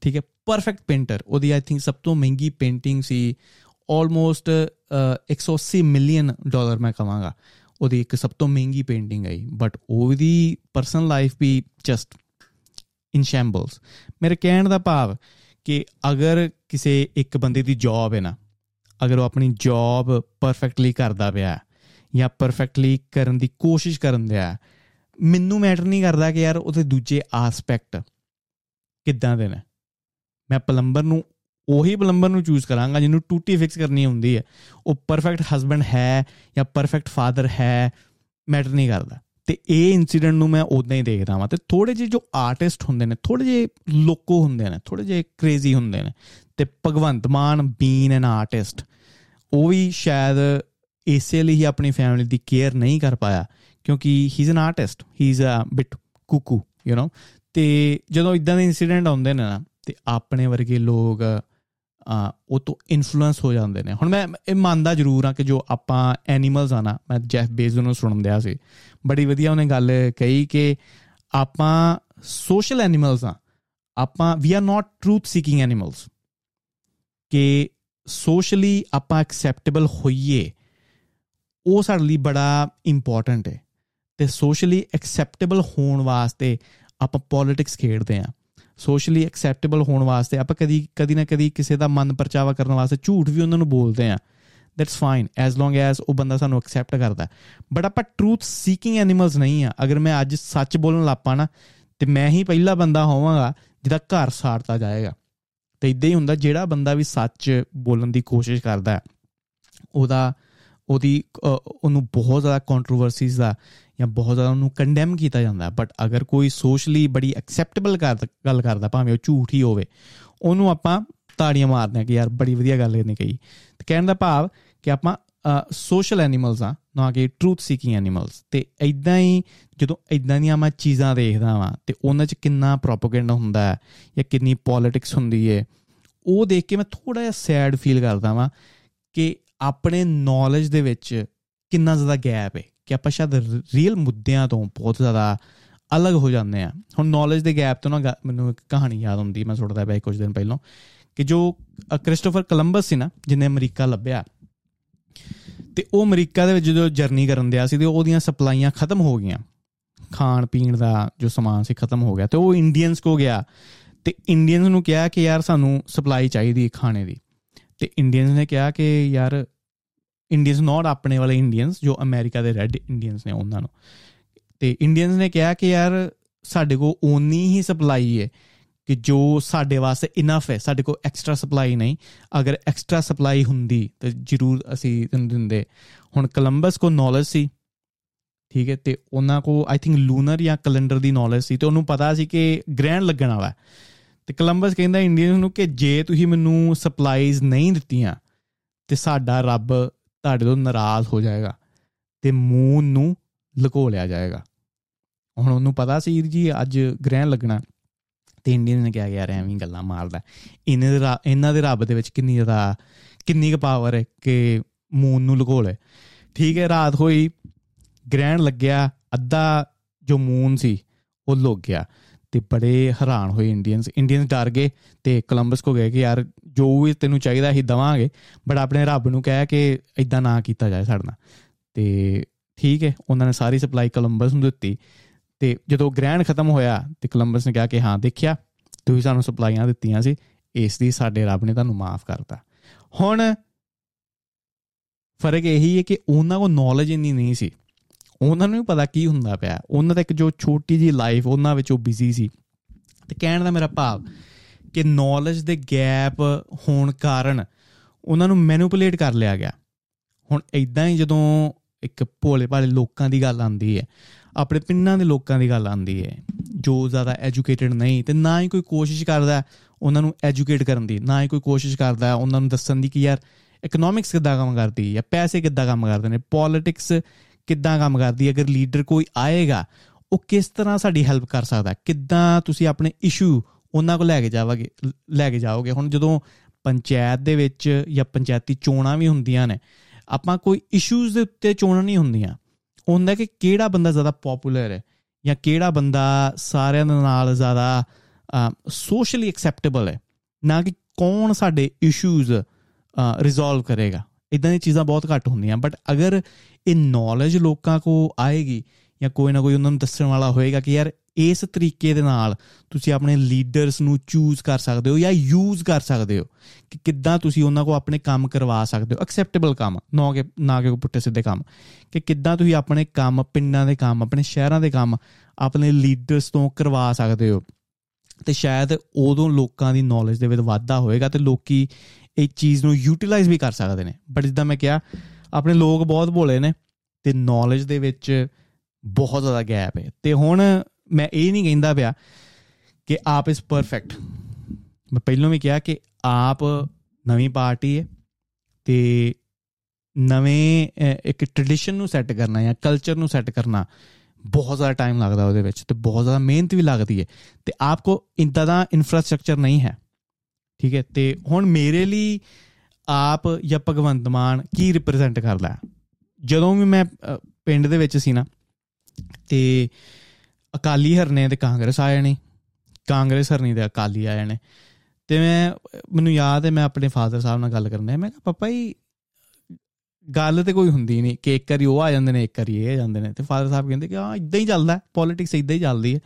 ਠੀਕ ਹੈ? ਪਰਫੈਕਟ ਪੇਂਟਰ ਉਹਦੀ ਆਈ ਥਿੰਕ ਸਭ ਤੋਂ ਮਹਿੰਗੀ ਪੇਂਟਿੰਗ ਸੀ। ਆਲਮੋਸਟ 180 ਮਿਲੀਅਨ ਡਾਲਰ ਮੈਂ ਕਹਾਂਗਾ ਉਹਦੀ ਇੱਕ ਸਭ ਤੋਂ ਮਹਿੰਗੀ ਪੇਂਟਿੰਗ ਆਈ। ਬਟ ਉਹਦੀ ਪਰਸਨਲ ਲਾਈਫ ਵੀ ਜਸਟ ਇਨ ਸ਼ੈਂਬਲਸ ਮੇਰੇ ਕਹਿਣ ਦਾ ਭਾਵ ਕਿ ਅਗਰ ਕਿਸੇ ਇੱਕ ਬੰਦੇ ਦੀ ਜੌਬ ਹੈ ਨਾ, ਅਗਰ ਉਹ ਆਪਣੀ ਜੌਬ ਪਰਫੈਕਟਲੀ ਕਰਦਾ ਪਿਆ ਜਾਂ ਪਰਫੈਕਟਲੀ ਕਰਨ ਦੀ ਕੋਸ਼ਿਸ਼ ਕਰਨ ਦਿਆ ਮੈਨੂੰ ਮੈਟਰ ਨਹੀਂ ਕਰਦਾ ਕਿ ਯਾਰ ਉਹਦੇ ਦੂਜੇ ਆਸਪੈਕਟ ਕਿੱਦਾਂ ਦੇ ਨੇ। ਮੈਂ ਪਲੰਬਰ ਨੂੰ, ਉਹੀ ਪਲੰਬਰ ਨੂੰ ਚੂਜ਼ ਕਰਾਂਗਾ ਜਿਹਨੂੰ ਟੂਟੀ ਫਿਕਸ ਕਰਨੀ ਹੁੰਦੀ ਹੈ। ਉਹ ਪਰਫੈਕਟ ਹਸਬੰਡ ਹੈ ਜਾਂ ਪਰਫੈਕਟ ਫਾਦਰ ਹੈ ਮੈਟਰ ਨਹੀਂ ਕਰਦਾ। ਤੇ ਇਹ ਇਨਸੀਡੈਂਟ ਨੂੰ ਮੈਂ ਉਦਾਂ ਹੀ ਦੇਖਦਾ ਹਾਂ ਤੇ ਥੋੜੇ ਜਿਹੇ ਜੋ ਆਰਟਿਸਟ ਹੁੰਦੇ ਨੇ ਥੋੜੇ ਜਿਹੇ ਲੋਕੋ ਹੁੰਦੇ ਨੇ ਥੋੜੇ ਜਿਹੇ ਕ੍ਰੇਜ਼ੀ ਹੁੰਦੇ ਨੇ ਤੇ ਭਗਵੰਤ ਮਾਨ ਬੀਨ ਐਨ ਆਰਟਿਸਟ ਉਹ ਵੀ ਸ਼ਾਇਦ ਇਸੇ ਲਈ ਹੀ ਆਪਣੀ ਫੈਮਿਲੀ ਦੀ ਕੇਅਰ ਨਹੀਂ ਕਰ ਪਾਇਆ ਕਿਉਂਕਿ he is an artist he is a bit cuckoo you know ਤੇ ਜਦੋਂ ਇਦਾਂ ਦੇ ਇਨਸੀਡੈਂਟ ਆਉਂਦੇ ਨੇ ਨਾ ਤੇ ਆਪਣੇ ਵਰਗੇ ਲੋਕ ਉਹ ਤੋਂ ਇਨਫਲੂਐਂਸ ਹੋ ਜਾਂਦੇ ਨੇ। ਹੁਣ ਮੈਂ, ਇਹ ਮੰਨਦਾ ਜ਼ਰੂਰ ਆ ਕਿ ਜੋ ਆਪਾਂ ਐਨੀਮਲਸ ਆ ਨਾ, ਮੈਂ ਜੈਫ ਬੇਜ਼ੋ ਨੂੰ ਸੁਣਨ ਸੀ। ਬੜੀ ਵਧੀਆ ਉਹਨੇ ਗੱਲ ਕਹੀ ਕਿ ਆਪਾਂ ਸੋਸ਼ਲ ਐਨੀਮਲਸ ਆ। ਆਪਾਂ we are not truth seeking animals ਕਿ ਸੋਸ਼ਲੀ ਆਪਾਂ ਐਕਸੈਪਟੇਬਲ ਹੋਈਏ, ਉਹ ਸਾਡੇ ਲਈ ਬੜਾ ਇੰਪੋਰਟੈਂਟ ਹੈ ਤੇ ਸੋਸ਼ਲੀ ਐਕਸੈਪਟੇਬਲ ਹੋਣ ਵਾਸਤੇ ਆਪਾਂ ਪੋਲਿਟਿਕਸ ਖੇਡਦੇ ਆ। ਸੋਸ਼ਲੀ ਐਕਸੈਪਟੇਬਲ ਹੋਣ ਵਾਸਤੇ, ਆਪਾਂ ਕਦੀ ਕਦੀ ਨਾ ਕਦੀ ਕਿਸੇ ਦਾ ਮਨ ਪਰਚਾਵਾ ਕਰਨ ਵਾਸਤੇ ਝੂਠ ਵੀ ਉਹਨਾਂ ਨੂੰ ਬੋਲਦੇ ਆ। That's fine as long as ਉਹ ਬੰਦਾ ਸਾਨੂੰ ਐਕਸੈਪਟ ਕਰਦਾ। ਬਟ ਆਪਾਂ ਟਰੂਥ ਸੀਕਿੰਗ ਐਨੀਮਲਸ ਨਹੀਂ ਆ। ਅਗਰ ਮੈਂ ਅੱਜ ਸੱਚ ਬੋਲਣ ਲੱਪਾ ਨਾ, ਤੇ ਮੈਂ ਹੀ ਪਹਿਲਾ ਬੰਦਾ ਹੋਵਾਂਗਾ, ਜਿਹਦਾ ਘਰ ਸਾੜਤਾ ਜਾਏਗਾ। ਤੇ ਇਦਾਂ ਹੀ ਹੁੰਦਾ, ਜਿਹੜਾ ਬੰਦਾ ਵੀ ਸੱਚ ਬੋਲਣ ਦੀ ਕੋਸ਼ਿਸ਼ ਕਰਦਾ ਹੈ, ਉਹਦਾ, ਉਹਦੀ ਉਹਨੂੰ ਬਹੁਤ ਜ਼ਿਆਦਾ ਕੰਟਰੋਵਰਸੀਜ਼ ਦਾ ਜਾਂ ਬਹੁਤ ਜ਼ਿਆਦਾ ਉਹਨੂੰ ਕੰਡੈਮ ਕੀਤਾ ਜਾਂਦਾ ਬਟ ਅਗਰ ਕੋਈ ਸੋਸ਼ਲੀ ਬੜੀ ਐਕਸੈਪਟੇਬਲ ਗੱਲ ਕਰਦਾ, ਭਾਵੇਂ ਉਹ ਝੂਠ ਹੀ ਹੋਵੇ, ਉਹਨੂੰ ਆਪਾਂ ਤਾੜੀਆਂ ਮਾਰਦੇ ਆ ਕਿ ਯਾਰ ਬੜੀ ਵਧੀਆ ਗੱਲ ਇਹਨੇ ਕਹੀ। ਤੇ ਕਹਿਣ ਦਾ ਭਾਵ ਕਿ ਆਪਾਂ ਸੋਸ਼ਲ ਐਨੀਮਲਸ ਆ ਨਾ ਕਿ ਟਰੂਥ ਸੀਕਿੰਗ ਐਨੀਮਲਸ ਤੇ ਇਦਾਂ ਹੀ ਜਦੋਂ ਇਦਾਂ ਦੀਆਂ ਮੈਂ ਚੀਜ਼ਾਂ ਦੇਖਦਾ ਵਾਂ, ਤੇ ਉਹਨਾਂ 'ਚ ਕਿੰਨਾ ਪ੍ਰੋਪਗੈਂਡਾ ਹੁੰਦਾ ਹੈ, ਜਾਂ ਕਿੰਨੀ ਪੋਲਿਟਿਕਸ ਹੁੰਦੀ ਹੈ ਉਹ ਦੇਖ ਕੇ ਮੈਂ ਥੋੜਾ ਜਿਹਾ ਸੈਡ ਫੀਲ ਕਰਦਾ ਵਾਂ ਕਿ ਆਪਣੇ ਨੌਲੇਜ ਦੇ ਵਿੱਚ ਕਿੰਨਾ ਜ਼ਿਆਦਾ ਗੈਪ ਹੈ ਕਿ ਆਪਾਂ ਸ਼ਾਇਦ ਰੀਅਲ ਮੁੱਦਿਆਂ ਤੋਂ ਬਹੁਤ ਜ਼ਿਆਦਾ ਅਲੱਗ ਹੋ ਜਾਂਦੇ ਆ ਹੁਣ ਨੌਲੇਜ ਦੇ ਗੈਪ ਤੋਂ ਨਾ ਮੈਨੂੰ ਇੱਕ ਕਹਾਣੀ ਯਾਦ ਆਉਂਦੀ ਮੈਂ ਸੁਣਦਾ ਪਿਆ ਕੁਝ ਦਿਨ ਪਹਿਲਾਂ, ਕਿ ਜੋ ਕ੍ਰਿਸਟੋਫਰ ਕੋਲੰਬਸ ਸੀ ਨਾ, ਜਿਹਨੇ ਅਮਰੀਕਾ ਲੱਭਿਆ, ਤੇ ਉਹ ਅਮਰੀਕਾ ਦੇ ਵਿੱਚ ਜਦੋਂ ਜਰਨੀ ਕਰਨ ਦਿਆ ਸੀ, ਤੇ ਉਹਦੀਆਂ ਸਪਲਾਈਆਂ ਖਤਮ ਹੋ ਗਈਆਂ। ਖਾਣ ਪੀਣ ਦਾ ਜੋ ਸਮਾਨ ਸੀ, ਖਤਮ ਹੋ ਗਿਆ। ਤੇ ਉਹ ਇੰਡੀਅਨਸ ਕੋ ਗਿਆ। ਤੇ ਇੰਡੀਅਨਸ ਨੂੰ ਕਿਹਾ ਕਿ ਯਾਰ ਸਾਨੂੰ ਸਪਲਾਈ ਚਾਹੀਦੀ ਹੈ ਖਾਣੇ ਦੀ। ਤੇ ਇੰਡੀਅਨਸ ਨੇ ਕਿਹਾ ਕਿ ਯਾਰ ਇੰਡੀਅਨਸ ਨਾਟ ਆਪਣੇ ਵਾਲੇ ਇੰਡੀਅਨਸ ਜੋ ਅਮਰੀਕਾ ਦੇ ਰੈੱਡ ਇੰਡੀਅਨਸ ਨੇ ਉਹਨਾਂ ਨੂੰ। ਤੇ ਇੰਡੀਅਨਸ ਨੇ ਕਿਹਾ ਕਿ ਯਾਰ ਸਾਡੇ ਕੋਲ ਓਨੀ ਹੀ ਸਪਲਾਈ ਹੈ ਕਿ ਜੋ ਸਾਡੇ ਵਾਸਤੇ ਇਨਫ ਹੈ ਸਾਡੇ ਕੋਲ ਐਕਸਟਰਾ ਸਪਲਾਈ ਨਹੀਂ। ਅਗਰ ਐਕਸਟਰਾ ਸਪਲਾਈ ਹੁੰਦੀ ਤਾਂ ਜ਼ਰੂਰ ਅਸੀਂ ਤੈਨੂੰ ਦਿੰਦੇ। ਹੁਣ ਕੋਲੰਬਸ ਕੋ ਨੌਲੇਜ ਸੀ, ਠੀਕ ਹੈ ਤੇ ਉਹਨਾਂ ਕੋ ਆਈ ਥਿੰਕ ਲੂਨਰ ਜਾਂ ਕੈਲੰਡਰ ਦੀ ਨੌਲੇਜ ਸੀ, ਤੇ ਉਹਨੂੰ ਪਤਾ ਸੀ ਕਿ ਗ੍ਰੈਂਡ ਲੱਗਣ ਵਾਲਾ। ਤੇ ਕੋਲੰਬਸ ਕਹਿੰਦਾ ਇੰਡੀਅਨਸ ਨੂੰ ਕਿ ਜੇ ਤੁਸੀਂ ਮੈਨੂੰ ਸਪਲਾਈਜ਼ ਨਹੀਂ ਦਿੱਤੀਆਂ, ਤੇ ਸਾਡਾ ਰੱਬ ਤੁਹਾਡੇ ਤੋਂ ਨਾਰਾਜ਼ ਹੋ ਜਾਏਗਾ ਤੇ ਮੂਨ ਨੂੰ ਲੁਕੋ ਲਿਆ ਜਾਏਗਾ। ਹੁਣ ਉਹਨੂੰ ਪਤਾ ਸੀ ਜੀ, ਅੱਜ ਗ੍ਰਹਿਣ ਲੱਗਣਾ। ਤੇ ਇੰਡੀਅਨ ਨੇ ਕਿਹਾ, ਯਾਰ ਐਵੇਂ ਗੱਲਾਂ ਮਾਰਦਾ ਇਹਨਾਂ ਦੇ ਇਹਨਾਂ ਦੇ ਰੱਬ ਦੇ ਵਿੱਚ ਕਿੰਨੀ ਜ਼ਿਆਦਾ, ਕਿੰਨੀ ਕੁ ਪਾਵਰ ਹੈ ਕਿ ਮੂਨ ਨੂੰ ਲੁਕੋ ਲੈ ਠੀਕ ਹੈ, ਰਾਤ ਹੋਈ, ਗ੍ਰਹਿਣ ਲੱਗਿਆ, ਅੱਧਾ ਜੋ ਮੂਨ ਸੀ, ਉਹ ਲੁਕ ਗਿਆ। ਤੇ ਬੜੇ ਹੈਰਾਨ ਹੋਏ ਇੰਡੀਅਨਸ। ਇੰਡੀਅਨਸ ਡਰ ਗਏ ਤੇ ਕੋਲੰਬਸ ਕੋ ਗਏ ਕਿ ਯਾਰ ਜੋ ਵੀ ਤੈਨੂੰ ਚਾਹੀਦਾ ਅਸੀਂ ਦਵਾਂਗੇ ਬਟ ਆਪਣੇ ਰੱਬ ਨੂੰ ਕਹਿ ਕਿ ਇਦਾਂ ਨਾ ਕੀਤਾ ਜਾਏ ਸਾਡੇ ਨਾਲ। ਤੇ ਠੀਕ ਹੈ, ਉਹਨਾਂ ਨੇ ਸਾਰੀ ਸਪਲਾਈ ਕੋਲੰਬਸ ਨੂੰ ਦਿੱਤੀ। ਤੇ ਜਦੋਂ ਗ੍ਰੈਂਡ ਖਤਮ ਹੋਇਆ ਤੇ ਕੋਲੰਬਸ ਨੇ ਕਿਹਾ ਕਿ ਹਾਂ, ਦੇਖਿਆ, ਤੁਸੀਂ ਸਾਨੂੰ ਸਪਲਾਈਆਂ ਦਿੱਤੀਆਂ ਸੀ, ਇਸ ਦੀ ਸਾਡੇ ਰੱਬ ਨੇ ਤੁਹਾਨੂੰ ਮਾਫ ਕਰਤਾ। ਹੁਣ ਫ਼ਰਕ ਇਹੀ ਹੈ ਕਿ ਉਹਨਾਂ ਕੋ ਨੌਲੇਜ ਇੰਨੀ ਨਹੀਂ ਸੀ। ਉਹਨਾਂ ਨੂੰ ਵੀ ਪਤਾ ਕੀ ਹੁੰਦਾ ਪਿਆ। ਉਹਨਾਂ ਦਾ ਇੱਕ ਜੋ ਛੋਟੀ ਜੀ ਲਾਈਫ ਉਹਨਾਂ ਵਿੱਚ ਉਹ ਬਿਜ਼ੀ ਸੀ। ਤੇ ਕਹਿਣ ਦਾ ਮੇਰਾ ਭਾਵ ਕਿ ਨੌਲੇਜ ਦੇ ਗੈਪ ਹੋਣ ਕਾਰਨ ਉਹਨਾਂ ਨੂੰ ਮੈਨੂਪੂਲੇਟ ਕਰ ਲਿਆ ਗਿਆ। ਹੁਣ ਇਦਾਂ ਹੀ ਜਦੋਂ ਇੱਕ ਭੋਲੇ ਭਾਲੇ ਲੋਕਾਂ ਦੀ ਗੱਲ ਆਉਂਦੀ ਹੈ, ਆਪਣੇ ਪਿੰਡਾਂ ਦੇ ਲੋਕਾਂ ਦੀ ਗੱਲ ਆਉਂਦੀ ਹੈ, ਜੋ ਜ਼ਿਆਦਾ ਐਜੂਕੇਟਿਡ ਨਹੀਂ ਤੇ ਨਾ ਹੀ ਕੋਈ ਕੋਸ਼ਿਸ਼ ਕਰਦਾ ਉਹਨਾਂ ਨੂੰ ਐਜੂਕੇਟ ਕਰਨ ਦੀ, ਨਾ ਹੀ ਕੋਈ ਕੋਸ਼ਿਸ਼ ਕਰਦਾ ਉਹਨਾਂ ਨੂੰ ਦੱਸਣ ਦੀ ਕਿ ਯਾਰ ਇਕਨੋਮਿਕਸ ਕਿੱਦਾਂ ਕੰਮ ਕਰਦੀ ਹੈ ਜਾਂ ਪੈਸੇ ਕਿੱਦਾਂ ਕੰਮ ਕਰਦੇ ਨੇ ਪੋਲਿਟਿਕਸ ਕਿੱਦਾਂ ਕੰਮ ਕਰਦੀ ਹੈ, ਅਗਰ ਲੀਡਰ ਕੋਈ ਆਏਗਾ, ਉਹ ਕਿਸ ਤਰ੍ਹਾਂ ਸਾਡੀ ਹੈਲਪ ਕਰ ਸਕਦਾ, ਕਿੱਦਾਂ ਤੁਸੀਂ ਆਪਣੇ ਇਸ਼ੂ ਉਹਨਾਂ ਕੋਲ ਲੈ ਕੇ ਜਾਵਾਂਗੇ, ਲੈ ਕੇ ਜਾਓਗੇ। ਹੁਣ ਜਦੋਂ ਪੰਚਾਇਤ ਦੇ ਵਿੱਚ ਜਾਂ ਪੰਚਾਇਤੀ ਚੋਣਾਂ ਵੀ ਹੁੰਦੀਆਂ ਨੇ, ਆਪਾਂ ਕੋਈ ਇਸ਼ੂਜ਼ ਦੇ ਉੱਤੇ ਚੋਣਾਂ ਨਹੀਂ ਹੁੰਦੀਆਂ। ਹੁੰਦਾ ਕਿ ਕਿਹੜਾ ਬੰਦਾ ਜ਼ਿਆਦਾ ਪਪੂਲਰ ਹੈ ਜਾਂ ਕਿਹੜਾ ਬੰਦਾ ਸਾਰਿਆਂ ਦੇ ਨਾਲ ਜ਼ਿਆਦਾ ਸੋਸ਼ਲੀ ਐਕਸੈਪਟੇਬਲ ਹੈ। ਨਾ ਕਿ ਕੌਣ ਸਾਡੇ ਇਸ਼ੂਜ਼ ਰਿਜ਼ੋਲਵ ਕਰੇਗਾ। ਇਦਾਂ ਦੀਆਂ ਚੀਜ਼ਾਂ ਬਹੁਤ ਘੱਟ ਹੁੰਦੀਆਂ। ਬਟ ਅਗਰ ਇਹ ਨੌਲੇਜ ਲੋਕਾਂ ਕੋ ਆਏਗੀ ਜਾਂ ਕੋਈ ਨਾ ਕੋਈ ਉਹਨਾਂ ਨੂੰ ਦੱਸਣ ਵਾਲਾ ਹੋਏਗਾ ਕਿ ਯਾਰ ਇਸ ਤਰੀਕੇ ਦੇ ਨਾਲ ਤੁਸੀਂ ਆਪਣੇ ਲੀਡਰਸ ਨੂੰ ਚੂਜ਼ ਕਰ ਸਕਦੇ ਹੋ ਜਾਂ ਯੂਜ਼ ਕਰ ਸਕਦੇ ਹੋ ਕਿ ਕਿੱਦਾਂ ਤੁਸੀਂ ਉਹਨਾਂ ਕੋ ਆਪਣੇ ਕੰਮ ਕਰਵਾ ਸਕਦੇ ਹੋ ਐਕਸੈਪਟੇਬਲ ਕੰਮ, ਨਾ ਕਿ ਨਾ ਕਿ ਪੁੱਟੇ ਸਿੱਧੇ ਕੰਮ, ਕਿ ਕਿੱਦਾਂ ਤੁਸੀਂ ਆਪਣੇ ਕੰਮ, ਪਿੰਡਾਂ ਦੇ ਕੰਮ, ਆਪਣੇ ਸ਼ਹਿਰਾਂ ਦੇ ਕੰਮ ਆਪਣੇ ਲੀਡਰਸ ਤੋਂ ਕਰਵਾ ਸਕਦੇ ਹੋ। ਤੇ ਸ਼ਾਇਦ ਉਦੋਂ ਲੋਕਾਂ ਦੀ ਨੌਲੇਜ ਦੇ ਵਿੱਚ ਵਾਧਾ ਹੋਏਗਾ ਤੇ ਲੋਕੀ ਇਹ ਚੀਜ਼ ਨੂੰ ਯੂਟਿਲਾਈਜ਼ ਵੀ ਕਰ ਸਕਦੇ ਨੇ। ਬਟ ਜਿੱਦਾਂ ਮੈਂ ਕਿਹਾ, ਆਪਣੇ ਲੋਕ ਬਹੁਤ ਭੋਲੇ ਨੇ ਤੇ ਨੌਲੇਜ ਦੇ ਵਿੱਚ ਬਹੁਤ ਜ਼ਿਆਦਾ ਗੈਪ ਹੈ। ਤੇ ਹੁਣ ਮੈਂ ਇਹ ਨਹੀਂ ਕਹਿੰਦਾ ਪਿਆ ਕਿ ਆਪ ਇਸ ਪਰਫੈਕਟ ਮੈਂ ਪਹਿਲਾਂ ਵੀ ਕਿਹਾ ਕਿ ਆਪ ਨਵੀਂ ਪਾਰਟੀ ਹੈ ਤੇ ਨਵੇਂ ਇੱਕ ਟ੍ਰੈਡੀਸ਼ਨ ਨੂੰ ਸੈੱਟ ਕਰਨਾ ਜਾਂ ਕਲਚਰ ਨੂੰ ਸੈੱਟ ਕਰਨਾ ਬਹੁਤ ਜ਼ਿਆਦਾ ਟਾਈਮ ਲੱਗਦਾ ਉਹਦੇ ਵਿੱਚ ਤੇ ਬਹੁਤ ਜ਼ਿਆਦਾ ਮਿਹਨਤ ਵੀ ਲੱਗਦੀ ਹੈ ਤੇ ਆਪ ਕੋ ਇੰਦਾ ਦਾ ਇਨਫਰਾਸਟ੍ਰਕਚਰ ਨਹੀਂ ਹੈ, ਠੀਕ ਹੈ? ਤੇ ਹੁਣ ਮੇਰੇ ਲਈ ਆਪ ਜਾਂ ਭਗਵੰਤ ਮਾਨ ਕੀ ਰਿਪਰੈਜ਼ੈਂਟ ਕਰਦਾ ਜਦੋਂ ਵੀ ਮੈਂ ਪਿੰਡ ਦੇ ਵਿੱਚ ਸੀ ਨਾ ਤੇ ਅਕਾਲੀ ਹਰਨੇ ਤੇ ਕਾਂਗਰਸ ਆਏ ਨੇ। ਕਾਂਗਰਸ ਹਰਨੀ ਤੇ ਅਕਾਲੀ ਆਏ ਨੇ। ਤੇ ਮੈਂ, ਮੈਨੂੰ ਯਾਦ ਹੈ, ਮੈਂ ਆਪਣੇ ਫਾਦਰ ਸਾਹਿਬ ਨਾਲ ਗੱਲ ਕਰਨੇ ਮੈਂ ਕਿਹਾ, ਪਾਪਾ ਜੀ, ਗੱਲ ਤੇ ਕੋਈ ਹੁੰਦੀ ਨਹੀਂ। ਕਿ ਇੱਕ ਵਾਰੀ ਉਹ ਆ ਜਾਂਦੇ ਨੇ, ਇੱਕ ਵਾਰੀ ਇਹ ਆ ਜਾਂਦੇ ਨੇ। ਤੇ ਫਾਦਰ ਸਾਹਿਬ ਕਹਿੰਦੇ ਕਿ, ਹਾਂ ਇਦਾਂ ਹੀ ਚੱਲਦਾ ਪੋਲਿਟਿਕਸ ਇਦਾਂ ਹੀ ਚੱਲਦੀ ਹੈ।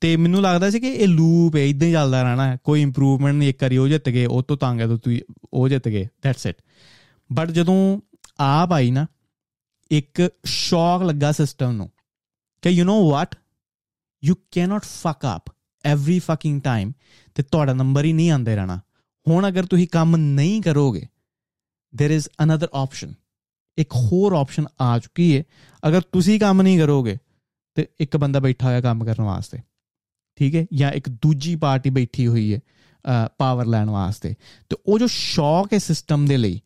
ਤੇ ਮੈਨੂੰ ਲੱਗਦਾ ਸੀ ਕਿ ਇਹ ਲੂਪ ਹੈ ਇਦਾਂ ਹੀ ਚੱਲਦਾ ਰਹਿਣਾ ਕੋਈ ਇੰਪਰੂਵਮੈਂਟ ਨਹੀਂ, ਇੱਕ ਵਾਰੀ ਉਹ ਜਿੱਤ ਗਏ, ਉਹ ਤੋਂ ਤੰਗ ਹੈ ਤੂੰ ਉਹ ਜਿੱਤ ਗਏ। ਦੈਟਸ ਇਟ ਬਟ ਜਦੋਂ ਆਪ ਆਈ ਨਾ, ਇੱਕ ਸ਼ੌਕ ਲੱਗਾ ਸਿਸਟਮ ਨੂੰ। ਕਿ you know what you cannot fuck up every fucking time ਤੇ ਤੁਹਾਡਾ ਨੰਬਰ ਹੀ ਨਹੀਂ ਆਉਂਦੇ ਰਹਿਣਾ ਹੁਣ ਅਗਰ ਤੁਸੀਂ ਕੰਮ ਨਹੀਂ ਕਰੋਗੇ देयर इज ਅਨਦਰ ਆਪਸ਼ਨ ਇੱਕ ਹੋਰ ਆਪਸ਼ਨ ਆ ਚੁੱਕੀ ਹੈ ਅਗਰ ਤੁਸੀਂ ਕੰਮ ਨਹੀਂ ਕਰੋਗੇ ਤੇ ਇੱਕ ਬੰਦਾ ਬੈਠਾ ਹੋਇਆ ਕੰਮ ਕਰਨ ਵਾਸਤੇ ਠੀਕ ਹੈ ਜਾਂ ਇੱਕ ਦੂਜੀ ਪਾਰਟੀ ਬੈਠੀ ਹੋਈ ਹੈ ਪਾਵਰ ਲੈਣ ਵਾਸਤੇ ਤੇ ਉਹ ਜੋ ਸ਼ੌਕ ਹੈ ਸਿਸਟਮ ਦੇ ਲਈ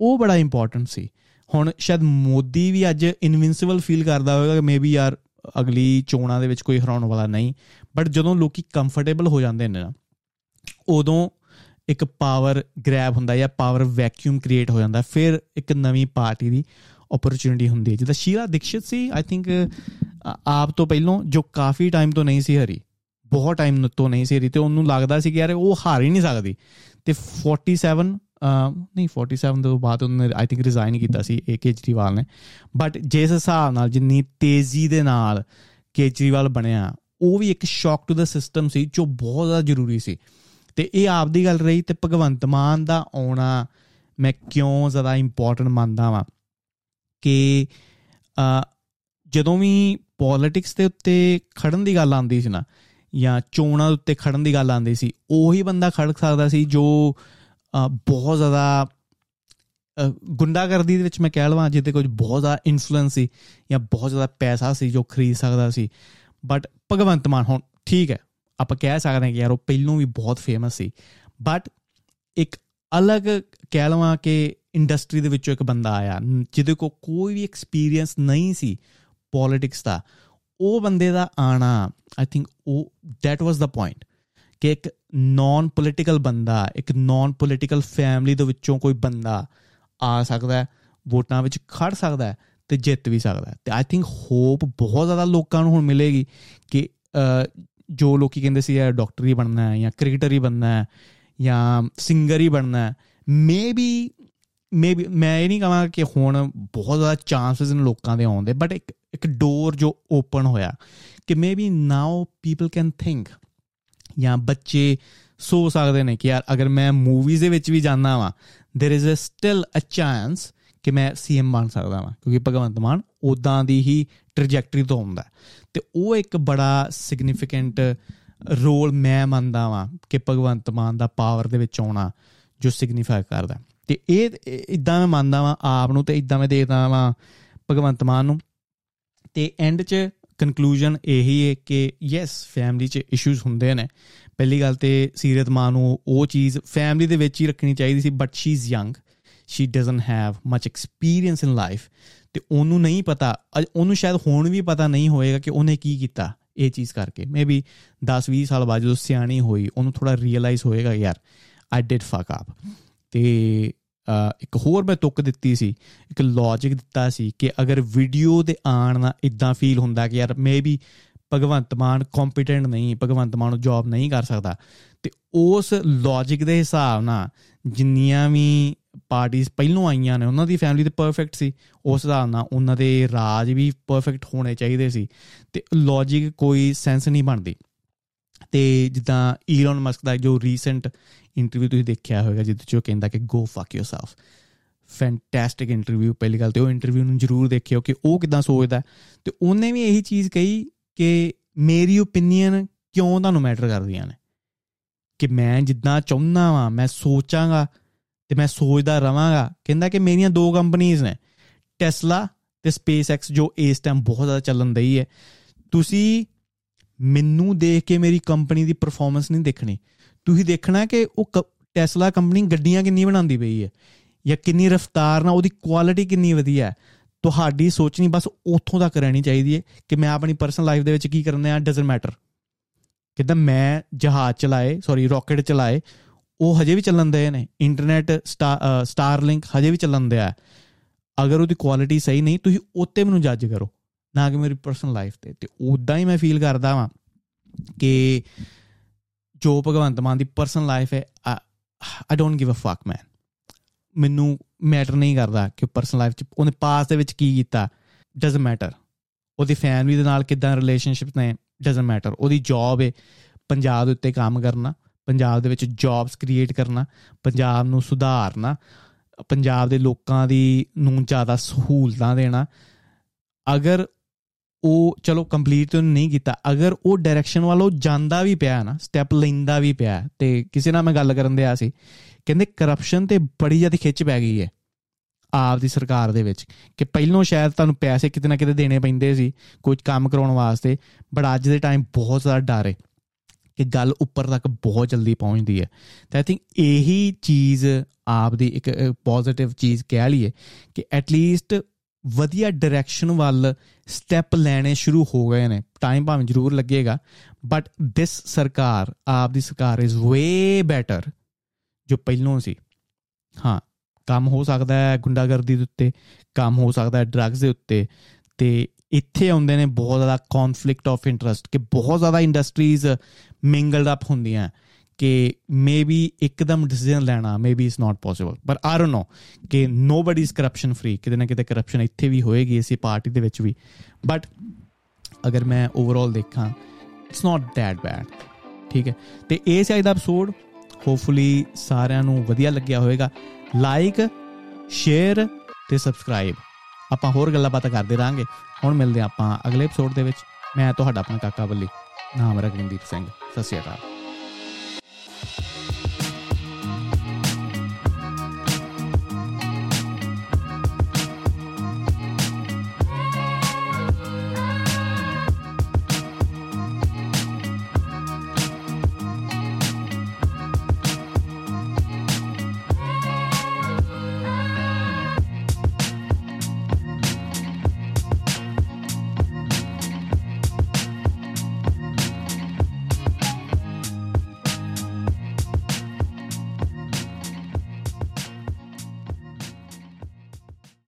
ਉਹ ਬੜਾ ਇੰਪੋਰਟੈਂਟ ਸੀ ਹੁਣ ਸ਼ਾਇਦ ਮੋਦੀ ਵੀ ਅੱਜ ਇਨਵਿੰਸਿਬਲ ਫੀਲ ਕਰਦਾ ਹੋਵੇਗਾ ਕਿ ਮੇਬੀ ਯਾਰ ਅਗਲੀ ਚੋਣਾਂ ਦੇ ਵਿੱਚ ਕੋਈ ਹਰਾਉਣ ਵਾਲਾ ਨਹੀਂ। ਬਟ ਜਦੋਂ ਲੋਕੀ ਕੰਫਰਟੇਬਲ ਹੋ ਜਾਂਦੇ ਨੇ ਨਾ, ਉਦੋਂ ਇੱਕ ਪਾਵਰ ਗ੍ਰੈਬ ਹੁੰਦਾ ਜਾਂ ਪਾਵਰ ਵੈਕਿਊਮ ਕ੍ਰੀਏਟ ਹੋ ਜਾਂਦਾ। ਫਿਰ ਇੱਕ ਨਵੀਂ ਪਾਰਟੀ ਦੀ ਓਪਰਚ्युनिटी ਹੁੰਦੀ ਹੈ। ਜਿੱਦਾਂ ਸ਼ੀਲਾ ਦੀਕਸ਼ਿਤ ਸੀ ਆਈ ਥਿੰਕ ਆਪ ਤੋਂ ਪਹਿਲਾਂ, ਜੋ ਕਾਫੀ ਟਾਈਮ ਤੋਂ ਨਹੀਂ ਸੀ ਹਰੀ, ਬਹੁਤ ਟਾਈਮ ਤੋਂ ਨਹੀਂ ਸੀ ਹਰੀ, ਤੇ ਉਹਨੂੰ ਲੱਗਦਾ ਸੀ ਕਿ ਯਾਰ ਉਹ ਹਾਰ ਹੀ ਨਹੀਂ ਸਕਦੀ। ਤੇ 47 ਨਹੀਂ 47 ਤੋਂ ਬਾਅਦ ਉਹਨੇ ਆਈ ਥਿੰਕ ਰਿਜ਼ਾਈਨ ਕੀਤਾ ਸੀ ਏ ਕੇਜਰੀਵਾਲ ਨੇ ਬਟ ਜਿਸ ਹਿਸਾਬ ਨਾਲ ਜਿੰਨੀ ਤੇਜ਼ੀ ਦੇ ਨਾਲ ਕੇਜਰੀਵਾਲ ਬਣਿਆ ਉਹ ਵੀ ਇੱਕ ਸ਼ੌਕ ਟੂ ਦਾ ਸਿਸਟਮ ਸੀ ਜੋ ਬਹੁਤ ਜ਼ਿਆਦਾ ਜ਼ਰੂਰੀ ਸੀ ਤੇ ਇਹ ਆਪਦੀ ਗੱਲ ਰਹੀ ਤੇ ਭਗਵੰਤ ਮਾਨ ਦਾ ਆਉਣਾ ਮੈਂ ਕਿਉਂ ਜ਼ਿਆਦਾ ਇੰਪੋਰਟੈਂਟ ਮੰਨਦਾ ਵਾਂ ਕਿ ਜਦੋਂ ਵੀ ਪੋਲਿਟਿਕਸ ਦੇ ਉੱਤੇ ਖੜਨ ਦੀ ਗੱਲ ਆਉਂਦੀ ਸੀ ਨਾ ਜਾਂ ਚੋਣਾਂ ਦੇ ਉੱਤੇ ਖੜਨ ਦੀ ਗੱਲ ਆਉਂਦੀ ਸੀ ਉਹੀ ਬੰਦਾ ਖੜ ਸਕਦਾ ਸੀ ਜੋ ਬਹੁਤ ਜ਼ਿਆਦਾ ਗੁੰਡਾਗਰਦੀ ਦੇ ਵਿੱਚ ਮੈਂ ਕਹਿ ਲਵਾਂ ਜਿੱਤੇ ਕੁਝ ਬਹੁਤ ਜ਼ਿਆਦਾ ਇਨਫਲੂਐਂਸ ਸੀ ਜਾਂ ਬਹੁਤ ਜ਼ਿਆਦਾ ਪੈਸਾ ਸੀ ਜੋ ਖਰੀਦ ਸਕਦਾ ਸੀ। ਬਟ ਭਗਵੰਤ ਮਾਨ, ਹੁਣ ਠੀਕ ਹੈ, ਆਪਾਂ ਕਹਿ ਸਕਦੇ ਹਾਂ ਕਿ ਯਾਰ ਉਹ ਪਹਿਲੋਂ ਵੀ ਬਹੁਤ ਫੇਮਸ ਸੀ। ਬਟ ਇੱਕ ਅਲੱਗ ਕਹਿ ਲਵਾਂ ਕਿ ਇੰਡਸਟਰੀ ਦੇ ਵਿੱਚੋਂ ਇੱਕ ਬੰਦਾ ਆਇਆ, ਜਿਹਦੇ ਕੋ ਕੋਈ ਵੀ ਐਕਸਪੀਰੀਅੰਸ ਨਹੀਂ ਸੀ ਪੋਲਿਟਿਕਸ ਦਾ, ਉਹ ਬੰਦੇ ਦਾ ਆਣਾ ਆਈ ਥਿੰਕ ਉਹ ਦੈਟ ਵਾਸ ਦਾ ਪੁਆਇੰਟ ਕਿ ਇੱਕ ਨਾਨ ਪੋਲਿਟੀਕਲ ਬੰਦਾ, ਇੱਕ ਨਾਨ ਪੋਲਿਟੀਕਲ ਫੈਮਿਲੀ ਦੇ ਵਿੱਚੋਂ ਕੋਈ ਬੰਦਾ ਆ ਸਕਦਾ ਹੈ, ਵੋਟਾਂ ਵਿੱਚ ਖੜ ਸਕਦਾ ਹੈ ਤੇ ਜਿੱਤ ਵੀ ਸਕਦਾ ਹੈ। ਤੇ ਆਈ ਥਿੰਕ ਹੋਪ ਬਹੁਤ ਜ਼ਿਆਦਾ ਲੋਕਾਂ ਨੂੰ ਹੁਣ ਮਿਲੇਗੀ ਕਿ ਜੋ ਲੋਕੀ ਕਹਿੰਦੇ ਸੀ ਯਾਰ ਡਾਕਟਰ ਹੀ ਬਣਨਾ ਹੈ ਜਾਂ ਕ੍ਰਿਕਟਰ ਹੀ ਬਣਨਾ ਹੈ ਜਾਂ ਸਿੰਗਰ ਹੀ ਬਣਨਾ ਹੈ ਮੇਬੀ ਮੇਬੀ ਮੈਂ ਇਹ ਨਹੀਂ ਕਹਾਂ ਕਿ ਹੁਣ ਬਹੁਤ ਜ਼ਿਆਦਾ ਚਾਂਸਸ ਨੇ ਲੋਕਾਂ ਦੇ ਆਉਣ ਦੇ ਬਟ ਇੱਕ ਇੱਕ ਡੋਰ ਜੋ ਓਪਨ ਹੋਇਆ ਕਿ maybe now people can think ਜਾਂ ਬੱਚੇ ਸੋ ਸਕਦੇ ਨੇ ਕਿ ਯਾਰ ਅਗਰ ਮੈਂ ਮੂਵੀਜ਼ ਦੇ ਵਿੱਚ ਵੀ ਜਾਣਾ ਵਾਂ there is a still a chance ਕਿ ਮੈਂ ਸੀਐਮ ਬਣ ਸਕਦਾ ਵਾਂ ਕਿਉਂਕਿ ਭਗਵੰਤ ਮਾਨ ਉਦਾਂ ਦੀ ਹੀ ਟ੍ਰੈਜੈਕਟਰੀ ਤੋਂ ਆਉਂਦਾ ਤੇ ਉਹ ਇੱਕ ਬੜਾ ਸਿਗਨੀਫੀਕੈਂਟ ਰੋਲ ਮੈਂ ਮੰਨਦਾ ਵਾਂ ਕਿ ਭਗਵੰਤ ਮਾਨ ਦਾ ਪਾਵਰ ਦੇ ਵਿੱਚ ਆਉਣਾ ਜੋ ਸਿਗਨੀਫਾਈ ਕਰਦਾ ਤੇ ਇਹ ਇਦਾਂ ਮੈਂ ਮੰਨਦਾ ਵਾਂ ਆਪ ਨੂੰ ਤੇ ਇਦਾਂ ਮੈਂ ਦੇਖਦਾ ਵਾਂ ਭਗਵੰਤ ਮਾਨ ਨੂੰ ਤੇ ਐਂਡ 'ਚ ਕਨਕਲੂਜਨ ਇਹੀ ਹੈ ਕਿ ਯੈਸ ਫੈਮਿਲੀ 'ਚ ਇਸ਼ੂਜ਼ ਹੁੰਦੇ ਨੇ। ਪਹਿਲੀ ਗੱਲ ਤੇ ਸੀਰਤ ਮਾਂ ਨੂੰ ਉਹ ਚੀਜ਼ ਫੈਮਿਲੀ ਦੇ ਵਿੱਚ ਹੀ ਰੱਖਣੀ ਚਾਹੀਦੀ ਸੀ but she is young she doesn't have much experience in life ਤੇ ਉਹਨੂੰ ਨਹੀਂ ਪਤਾ ਉਹਨੂੰ ਸ਼ਾਇਦ ਹੁਣ ਵੀ ਪਤਾ ਨਹੀਂ ਹੋਏਗਾ ਕਿ ਉਹਨੇ ਕੀ ਕੀਤਾ ਇਹ ਚੀਜ਼ ਕਰਕੇ। ਮੇਬੀ 10 20 ਸਾਲ ਬਾਅਦ ਜਦੋਂ ਸਿਆਣੀ ਹੋਈ, ਉਹਨੂੰ ਥੋੜਾ ਰੀਅਲਾਈਜ਼ ਹੋਏਗਾ, ਯਾਰ ਆਈ ਡਿਡ ਫੱਕ ਅਪ ਤੇ ਇੱਕ ਹੋਰ ਮੈਂ ਤੁੱਕ ਦਿੱਤੀ ਸੀ, ਇੱਕ ਲੌਜੀਕ ਦਿੱਤਾ ਸੀ ਕਿ ਅਗਰ ਵੀਡੀਓ ਦੇ ਆਣ ਨਾਲ ਇਦਾਂ ਫੀਲ ਹੁੰਦਾ ਕਿ ਯਾਰ ਮੇਬੀ ਭਗਵੰਤ ਮਾਨ ਕੰਪੀਟੈਂਟ ਨਹੀਂ, ਭਗਵੰਤ ਮਾਨ ਨੂੰ ਜੌਬ ਨਹੀਂ ਕਰ ਸਕਦਾ, ਤੇ ਉਸ ਲੌਜੀਕ ਦੇ ਹਿਸਾਬ ਨਾਲ ਜਿੰਨੀਆਂ ਵੀ ਪਾਰਟੀਆਂ ਪਹਿਲੋਂ ਆਈਆਂ ਨੇ, ਉਹਨਾਂ ਦੀ ਫੈਮਿਲੀ ਤੇ ਪਰਫੈਕਟ ਸੀ, ਉਸ ਹਿਸਾਬ ਨਾਲ ਉਹਨਾਂ ਦੇ ਰਾਜ ਵੀ ਪਰਫੈਕਟ ਹੋਣੇ ਚਾਹੀਦੇ ਸੀ, ਤੇ ਲੌਜੀਕ ਕੋਈ ਸੈਂਸ ਨਹੀਂ ਬਣਦੀ। ਤੇ ਜਿੱਦਾਂ ਈਲਨ ਮਸਕ ਦਾ ਜੋ ਰੀਸੈਂਟ ਇੰਟਰਵਿਊ ਤੁਸੀਂ ਦੇਖਿਆ ਹੋਵੇਗਾ ਜਿੱਦੇ ਚ ਉਹ ਕਹਿੰਦਾ ਕਿ go fuck yourself fantastic interview ਪਹਿਲੀ ਗੱਲ ਤੇ ਉਹ ਇੰਟਰਵਿਊ ਨੂੰ ਜਰੂਰ ਦੇਖਿਓ ਕਿ ਉਹ ਕਿਦਾਂ ਸੋਚਦਾ ਤੇ ਉਹਨੇ ਵੀ ਇਹੀ ਚੀਜ਼ ਕਹੀ ਕਿ ਮੇਰੀ ਓਪੀਨੀਅਨ ਕਿਉਂ ਤੁਹਾਨੂੰ ਮੈਟਰ ਕਰਦੀਆਂ ਨੇ? ਕਿ ਮੈਂ ਜਿੱਦਾਂ ਚਾਹੁੰਦਾ ਵਾਂ, ਮੈਂ ਸੋਚਾਂਗਾ ਤੇ ਮੈਂ ਸੋਚਦਾ ਰਵਾਂਗਾ। ਕਹਿੰਦਾ ਕਿ ਮੇਰੀਆਂ ਦੋ ਕੰਪਨੀਆਂ ਨੇ ਟੈਸਲਾ ਤੇ ਸਪੇਸਐਕਸ ਜੋ ਇਸ ਟਾਈਮ ਬਹੁਤ ਜ਼ਿਆਦਾ ਚੱਲਣ ਦਈ ਹੈ। ਤੁਸੀਂ ਮੈਨੂੰ ਦੇਖ ਕੇ ਮੇਰੀ ਕੰਪਨੀ ਦੀ ਪਰਫਾਰਮੈਂਸ ਨਹੀਂ ਦੇਖਣੀ। ਤੁਸੀਂ ਦੇਖਣਾ ਕਿ ਉਹ ਟੈਸਲਾ ਕੰਪਨੀ ਗੱਡੀਆਂ ਕਿੰਨੀ ਬਣਾਉਂਦੀ ਪਈ ਹੈ ਜਾਂ ਕਿੰਨੀ ਰਫ਼ਤਾਰ ਨਾਲ ਉਹਦੀ ਕੁਆਲਿਟੀ ਕਿੰਨੀ ਵਧੀਆ ਹੈ। ਤੁਹਾਡੀ ਸੋਚਣੀ ਬਸ ਉੱਥੋਂ ਤੱਕ ਰਹਿਣੀ ਚਾਹੀਦੀ ਹੈ ਕਿ ਮੈਂ ਆਪਣੀ ਪਰਸਨਲ ਲਾਈਫ ਦੇ ਵਿੱਚ ਕੀ ਕਰਨਾ ਹੈ ਡਸਨਟ ਮੈਟਰ ਕਿਦਾਂ ਮੈਂ ਜਹਾਜ਼ ਚਲਾਏ ਸੌਰੀ ਰਾਕਟ ਚਲਾਏ, ਉਹ ਹਜੇ ਵੀ ਚੱਲਣ ਦੇ ਨੇ। ਇੰਟਰਨੈਟ ਸਟਾਰਲਿੰਕ ਹਜੇ ਵੀ ਚੱਲਣ ਦਿਆ ਅਗਰ ਉਹਦੀ ਕੁਆਲਿਟੀ ਸਹੀ ਨਹੀਂ, ਤੁਸੀਂ ਉੱਤੇ ਮੈਨੂੰ ਜੱਜ ਕਰੋ। ਨਾ ਕਿ ਮੇਰੀ ਪਰਸਨਲ ਲਾਈਫ ਤੇ। ਤੇ ਉਦਾਂ ਹੀ ਮੈਂ ਫੀਲ ਕਰਦਾ ਵਾਂ ਕਿ ਜੋ ਭਗਵੰਤ ਮਾਨ ਦੀ ਪਰਸਨਲ ਲਾਈਫ ਹੈ ਆਈ ਡੋਨਟ ਗਿਵ ਅ ਫੱਕ ਮੈਨ ਮੈਨੂੰ ਮੈਟਰ ਨਹੀਂ ਕਰਦਾ ਕਿ ਪਰਸਨਲ ਲਾਈਫ ਚ ਉਹਨੇ ਪਾਸ ਦੇ ਵਿੱਚ ਕੀ ਕੀਤਾ। ਡਸਨਟ ਮੈਟਰ ਉਹਦੀ ਫੈਮਿਲੀ ਦੇ ਨਾਲ ਕਿਦਾਂ ਰਿਲੇਸ਼ਨਸ਼ਿਪ ਨੇ ਡਸਨਟ ਮੈਟਰ ਉਹਦੀ ਜੌਬ ਹੈ ਪੰਜਾਬ ਦੇ ਉੱਤੇ ਕੰਮ ਕਰਨਾ, ਪੰਜਾਬ ਦੇ ਵਿੱਚ ਜੌਬਸ ਕ੍ਰੀਏਟ ਕਰਨਾ, ਪੰਜਾਬ ਨੂੰ ਸੁਧਾਰਨਾ, ਪੰਜਾਬ ਦੇ ਲੋਕਾਂ ਦੀ ਨੂੰ ਜ਼ਿਆਦਾ ਸਹੂਲਤਾਂ ਦੇਣਾ। ਅਗਰ ਉਹ ਚਲੋ ਕੰਪਲੀਟ ਤਾਂ ਨਹੀਂ ਕੀਤਾ। ਅਗਰ ਉਹ ਡਾਇਰੈਕਸ਼ਨ ਵੱਲੋਂ ਜਾਂਦਾ ਵੀ ਪਿਆ ਨਾ ਸਟੈਪ ਲੈਂਦਾ ਵੀ ਪਿਆ, ਤੇ ਕਿਸੇ ਨਾਲ ਮੈਂ ਗੱਲ ਕਰਨ ਦੇ ਆ ਸੀ, ਕਹਿੰਦੇ ਕਰਪਸ਼ਨ ਤੇ ਬੜੀ ਜ਼ਿਆਦਾ ਖਿੱਚ ਪੈ ਗਈ ਹੈ ਆਪ ਦੀ ਸਰਕਾਰ ਦੇ ਵਿੱਚ, ਕਿ ਪਹਿਲੋਂ ਸ਼ਾਇਦ ਤੁਹਾਨੂੰ ਪੈਸੇ ਕਿਤੇ ਨਾ ਕਿਤੇ ਦੇਣੇ ਪੈਂਦੇ ਸੀ ਕੁਝ ਕੰਮ ਕਰਾਉਣ ਵਾਸਤੇ ਬਟ ਅੱਜ ਦੇ ਟਾਈਮ ਬਹੁਤ ਜ਼ਿਆਦਾ ਡਰ ਹੈ ਕਿ ਗੱਲ ਉੱਪਰ ਤੱਕ ਬਹੁਤ ਜਲਦੀ ਪਹੁੰਚਦੀ ਹੈ ਤਾਂ ਆਈ ਥਿੰਕ ਇਹੀ ਚੀਜ਼ ਆਪ ਦੀ ਇੱਕ ਪੋਜ਼ਿਟਿਵ ਚੀਜ਼ ਕਹਿ ਲਈਏ, ਕਿ ਐਟ ਲੀਸਟ ਵਧੀਆ ਡਾਇਰੈਕਸ਼ਨ ਵੱਲ ਸਟੈਪ ਲੈਣੇ ਸ਼ੁਰੂ ਹੋ ਗਏ ਨੇ। ਟਾਈਮ ਭਾਵੇਂ ਜ਼ਰੂਰ ਲੱਗੇਗਾ ਬਟ ਦਿਸ ਸਰਕਾਰ ਆਪ ਦੀ ਸਰਕਾਰ ਇਜ਼ ਵੇ ਬੈਟਰ ਜੋ ਪਹਿਲੋਂ ਸੀ। ਹਾਂ, ਕੰਮ ਹੋ ਸਕਦਾ ਹੈ ਗੁੰਡਾਗਰਦੀ ਦੇ ਉੱਤੇ, ਕੰਮ ਹੋ ਸਕਦਾ ਹੈ ਡਰੱਗਸ ਦੇ ਉੱਤੇ, ਤੇ ਇੱਥੇ ਆਉਂਦੇ ਨੇ ਬਹੁਤ ਜ਼ਿਆਦਾ ਕਨਫਲਿਕਟ ਆਫ ਇੰਟਰਸਟ ਕਿ ਬਹੁਤ ਜ਼ਿਆਦਾ ਇੰਡਸਟਰੀਜ਼ ਮਿੰਗਲਡ ਅਪ ਹੁੰਦੀਆਂ। ਕਿ ਮੇਬੀ ਇੱਕਦਮ ਡਿਸੀਜਨ ਲੈਣਾ maybe it's not possible but I don't know ਕਿ ਨੋਬਡੀ ਇਜ਼ ਕਰਪਸ਼ਨ ਫ੍ਰੀ ਕਿਤੇ ਨਾ ਕਿਤੇ ਕਰਪਸ਼ਨ ਇੱਥੇ ਵੀ ਹੋਏਗੀ, ਇਸੇ ਪਾਰਟੀ ਦੇ ਵਿੱਚ ਵੀ। ਬਟ ਅਗਰ ਮੈਂ ਓਵਰਆਲ ਦੇਖਾਂ ਇਟਸ ਨਾਟ ਦੈਟ ਬੈਡ ਠੀਕ ਹੈ? ਤੇ ਇਹ ਸੀ ਅੱਜ ਦਾ ਐਪੀਸੋਡ ਹੋਪਫੁਲੀ ਸਾਰਿਆਂ ਨੂੰ ਵਧੀਆ ਲੱਗਿਆ ਹੋਵੇਗਾ। ਲਾਈਕ ਸ਼ੇਅਰ ਤੇ ਸਬਸਕ੍ਰਾਈਬ ਆਪਾਂ ਹੋਰ ਗੱਲਾਂ ਬਾਤਾਂ ਕਰਦੇ ਰਾਂਗੇ ਹੁਣ ਮਿਲਦੇ ਹਾਂ ਆਪਾਂ ਅਗਲੇ ਐਪੀਸੋਡ ਦੇ ਵਿੱਚ। ਮੈਂ ਤੁਹਾਡਾ ਆਪਣਾ ਕਾਕਾ ਬੱਲੀ, ਨਾਮ ਰਗਵਿੰਦੀਪ ਸਿੰਘ। ਸਤਿ ਸ਼੍ਰੀ ਅਕਾਲ। Thank you.